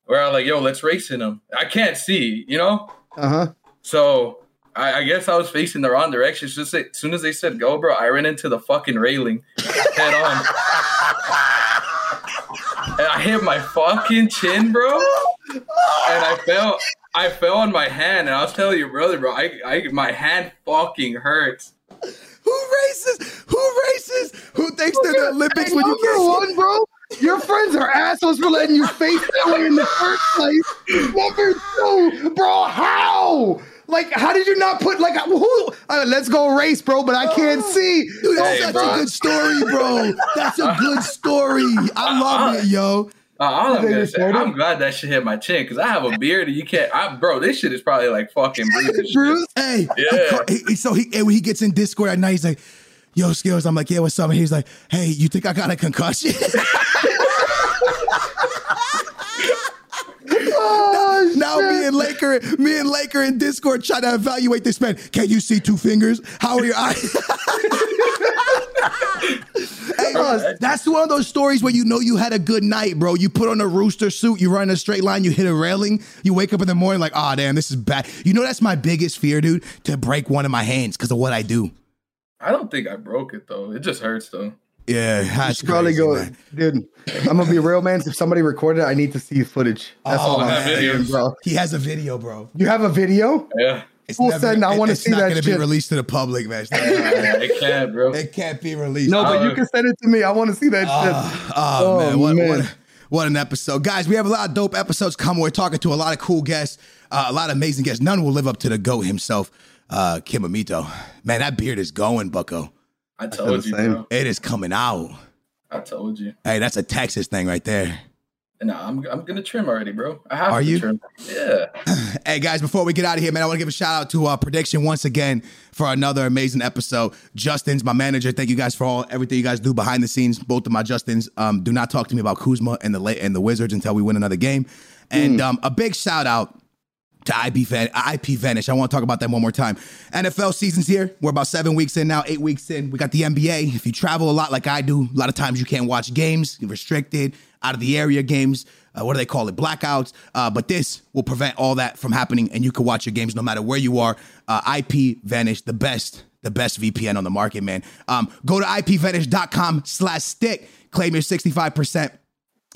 we're like, yo, let's race in them. I can't see, you know. Uh-huh. So I, I guess I was facing the wrong direction. Just as soon as they said go, bro, I ran into the fucking railing head on. and I hit my fucking chin, bro. And I fell I fell on my hand and I was telling your brother, bro, I, I my hand fucking hurts. Who races? Who races? Who thinks they're the Olympics Hey, when you number one, bro. Your friends are assholes for letting you face that way in the first place. Number two, bro, how? Like, how did you not put like who? Uh, let's go race, bro. But I can't see. Dude, that's Hey, such bro. a good story, bro. That's a good story. I love it, yo. Uh, all I'm gonna say. I'm glad that shit hit my chin because I have a beard and you can't. I, bro, this shit is probably like fucking bruised. Bruce, Hey, Yeah. He- he- so he and when he gets in Discord at night, he's like, "Yo, skills." I'm like, "Yeah, what's up?" And he's like, "Hey, you think I got a concussion?" oh, now shit. me and Laker, me and Laker in Discord trying to evaluate this man. Can you see two fingers? How are your eyes? Hey, Us. that's one of those stories where you know you had a good night, bro. You put on a rooster suit, you run a straight line, you hit a railing, you wake up in the morning like, oh damn, this is bad. You know that's my biggest fear, dude, to break one of my hands because of what I do. I don't think I broke it though. It just hurts though. Yeah, that's should probably crazy, go, man. dude. I'm gonna be real, man. If somebody recorded, it, I need to see footage. That's Oh, all I I'm saying, bro. He has a video, bro. You have a video? Yeah, It's Full send, I wanna see that. it's not gonna be released to the public, man. It's not- it can't, bro. it can't be released. No, but Uh, you can send it to me. I want to see that shit. Oh, Oh, man, what, man. What, what an episode, guys! We have a lot of dope episodes coming. We're talking to a lot of cool guests, uh, a lot of amazing guests. None will live up to the goat himself, uh, Kid Mamito. Man, that beard is going, Bucko. I told the you, bro. It is coming out. I told you. Hey, that's a Texas thing right there. No, I'm I'm gonna trim already, bro. I have Are to you? trim. Yeah. Hey guys, before we get out of here, man, I want to give a shout out to uh, Prediction once again for another amazing episode. Justin's my manager. Thank you guys for all everything you guys do behind the scenes. Both of my Justins. Um, do not talk to me about Kuzma and the La- and the Wizards until we win another game. And um, a big shout out to IP, IP Vanish. I want to talk about that one more time. NFL season's here. We're about seven weeks in now, eight weeks in. We got the NBA. If you travel a lot like I do, a lot of times you can't watch games, you're restricted, out of the area games. Uh, what do they call it? Blackouts. Uh, but this will prevent all that from happening, and you can watch your games no matter where you are. Uh, IP Vanish, the best, the best VPN on the market, man. Um, go to ipvanish.com slash stick. Claim your 65%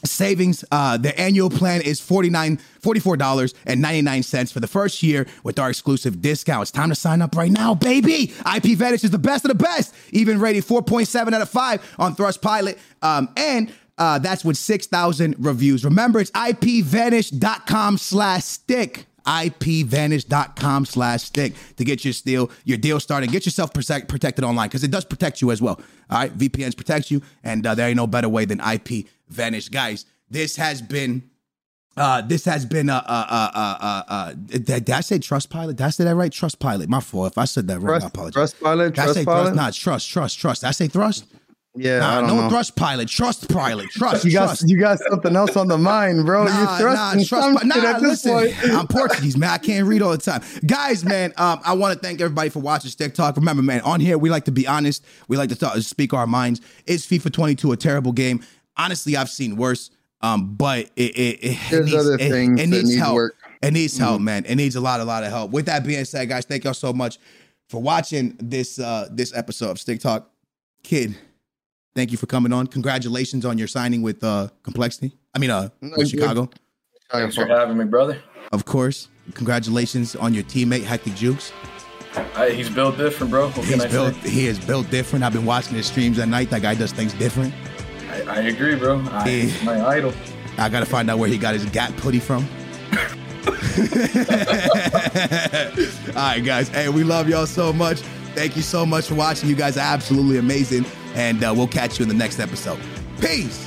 savings. Uh, the annual plan is $49, $44.99 for the first year with our exclusive discount. It's time to sign up right now, baby. IP Vanish is the best of the best, even rated 4.7 out of 5 on Thrust Pilot. Um, and uh, that's with 6,000 reviews. Remember, it's ipvanish.com slash stick ipvanish.com slash stick to get your deal your deal started get yourself protect, protected online because it does protect you as well all right vpns protect you and uh, there ain't no better way than ip vanish guys this has been uh, this has been a, uh, uh, uh, uh, uh, did, did I say trust pilot? Did I say that right? Trust pilot. My fault. If I said that wrong, I apologize. trust pilot, Did I trust say pilot. thrust? Not trust, trust, trust. Did I say thrust? yeah, Nah, no know. thrust pilot. Trust pilot. Trust, You got you got something else on the mind, bro. Nah, you nah, trusting trust, nah, listen. I'm Portuguese, man. I can't read all the time. Guys, man, um, I want to thank everybody for watching Stick Talk. Remember, man, on here, we like to be honest. We like to talk, speak our minds. Is FIFA 22 a terrible game? Honestly, I've seen worse. Um, but it, it, it There's needs, other things it that needs need help. work. It needs help, man. It needs a lot, a lot of help. With that being said, guys, thank y'all so much for watching this uh this episode of Stick Talk. Kid, thank you for coming on. Congratulations on your signing with uh Complexity. I mean uh No, with. Chicago. Thanks for having me, brother. Of course. Congratulations on your teammate, Hectic Jukes. I, he's built different, bro. What He's can I built say? he is built different. I've been watching his streams at night. That guy does things different. I, agree, bro. I, Yeah. my idol. I gotta find out where he got his Gap hoodie from. All right, guys. Hey, we love y'all so much. Thank you so much for watching. You guys are absolutely amazing. And uh, we'll catch you in the next episode. Peace.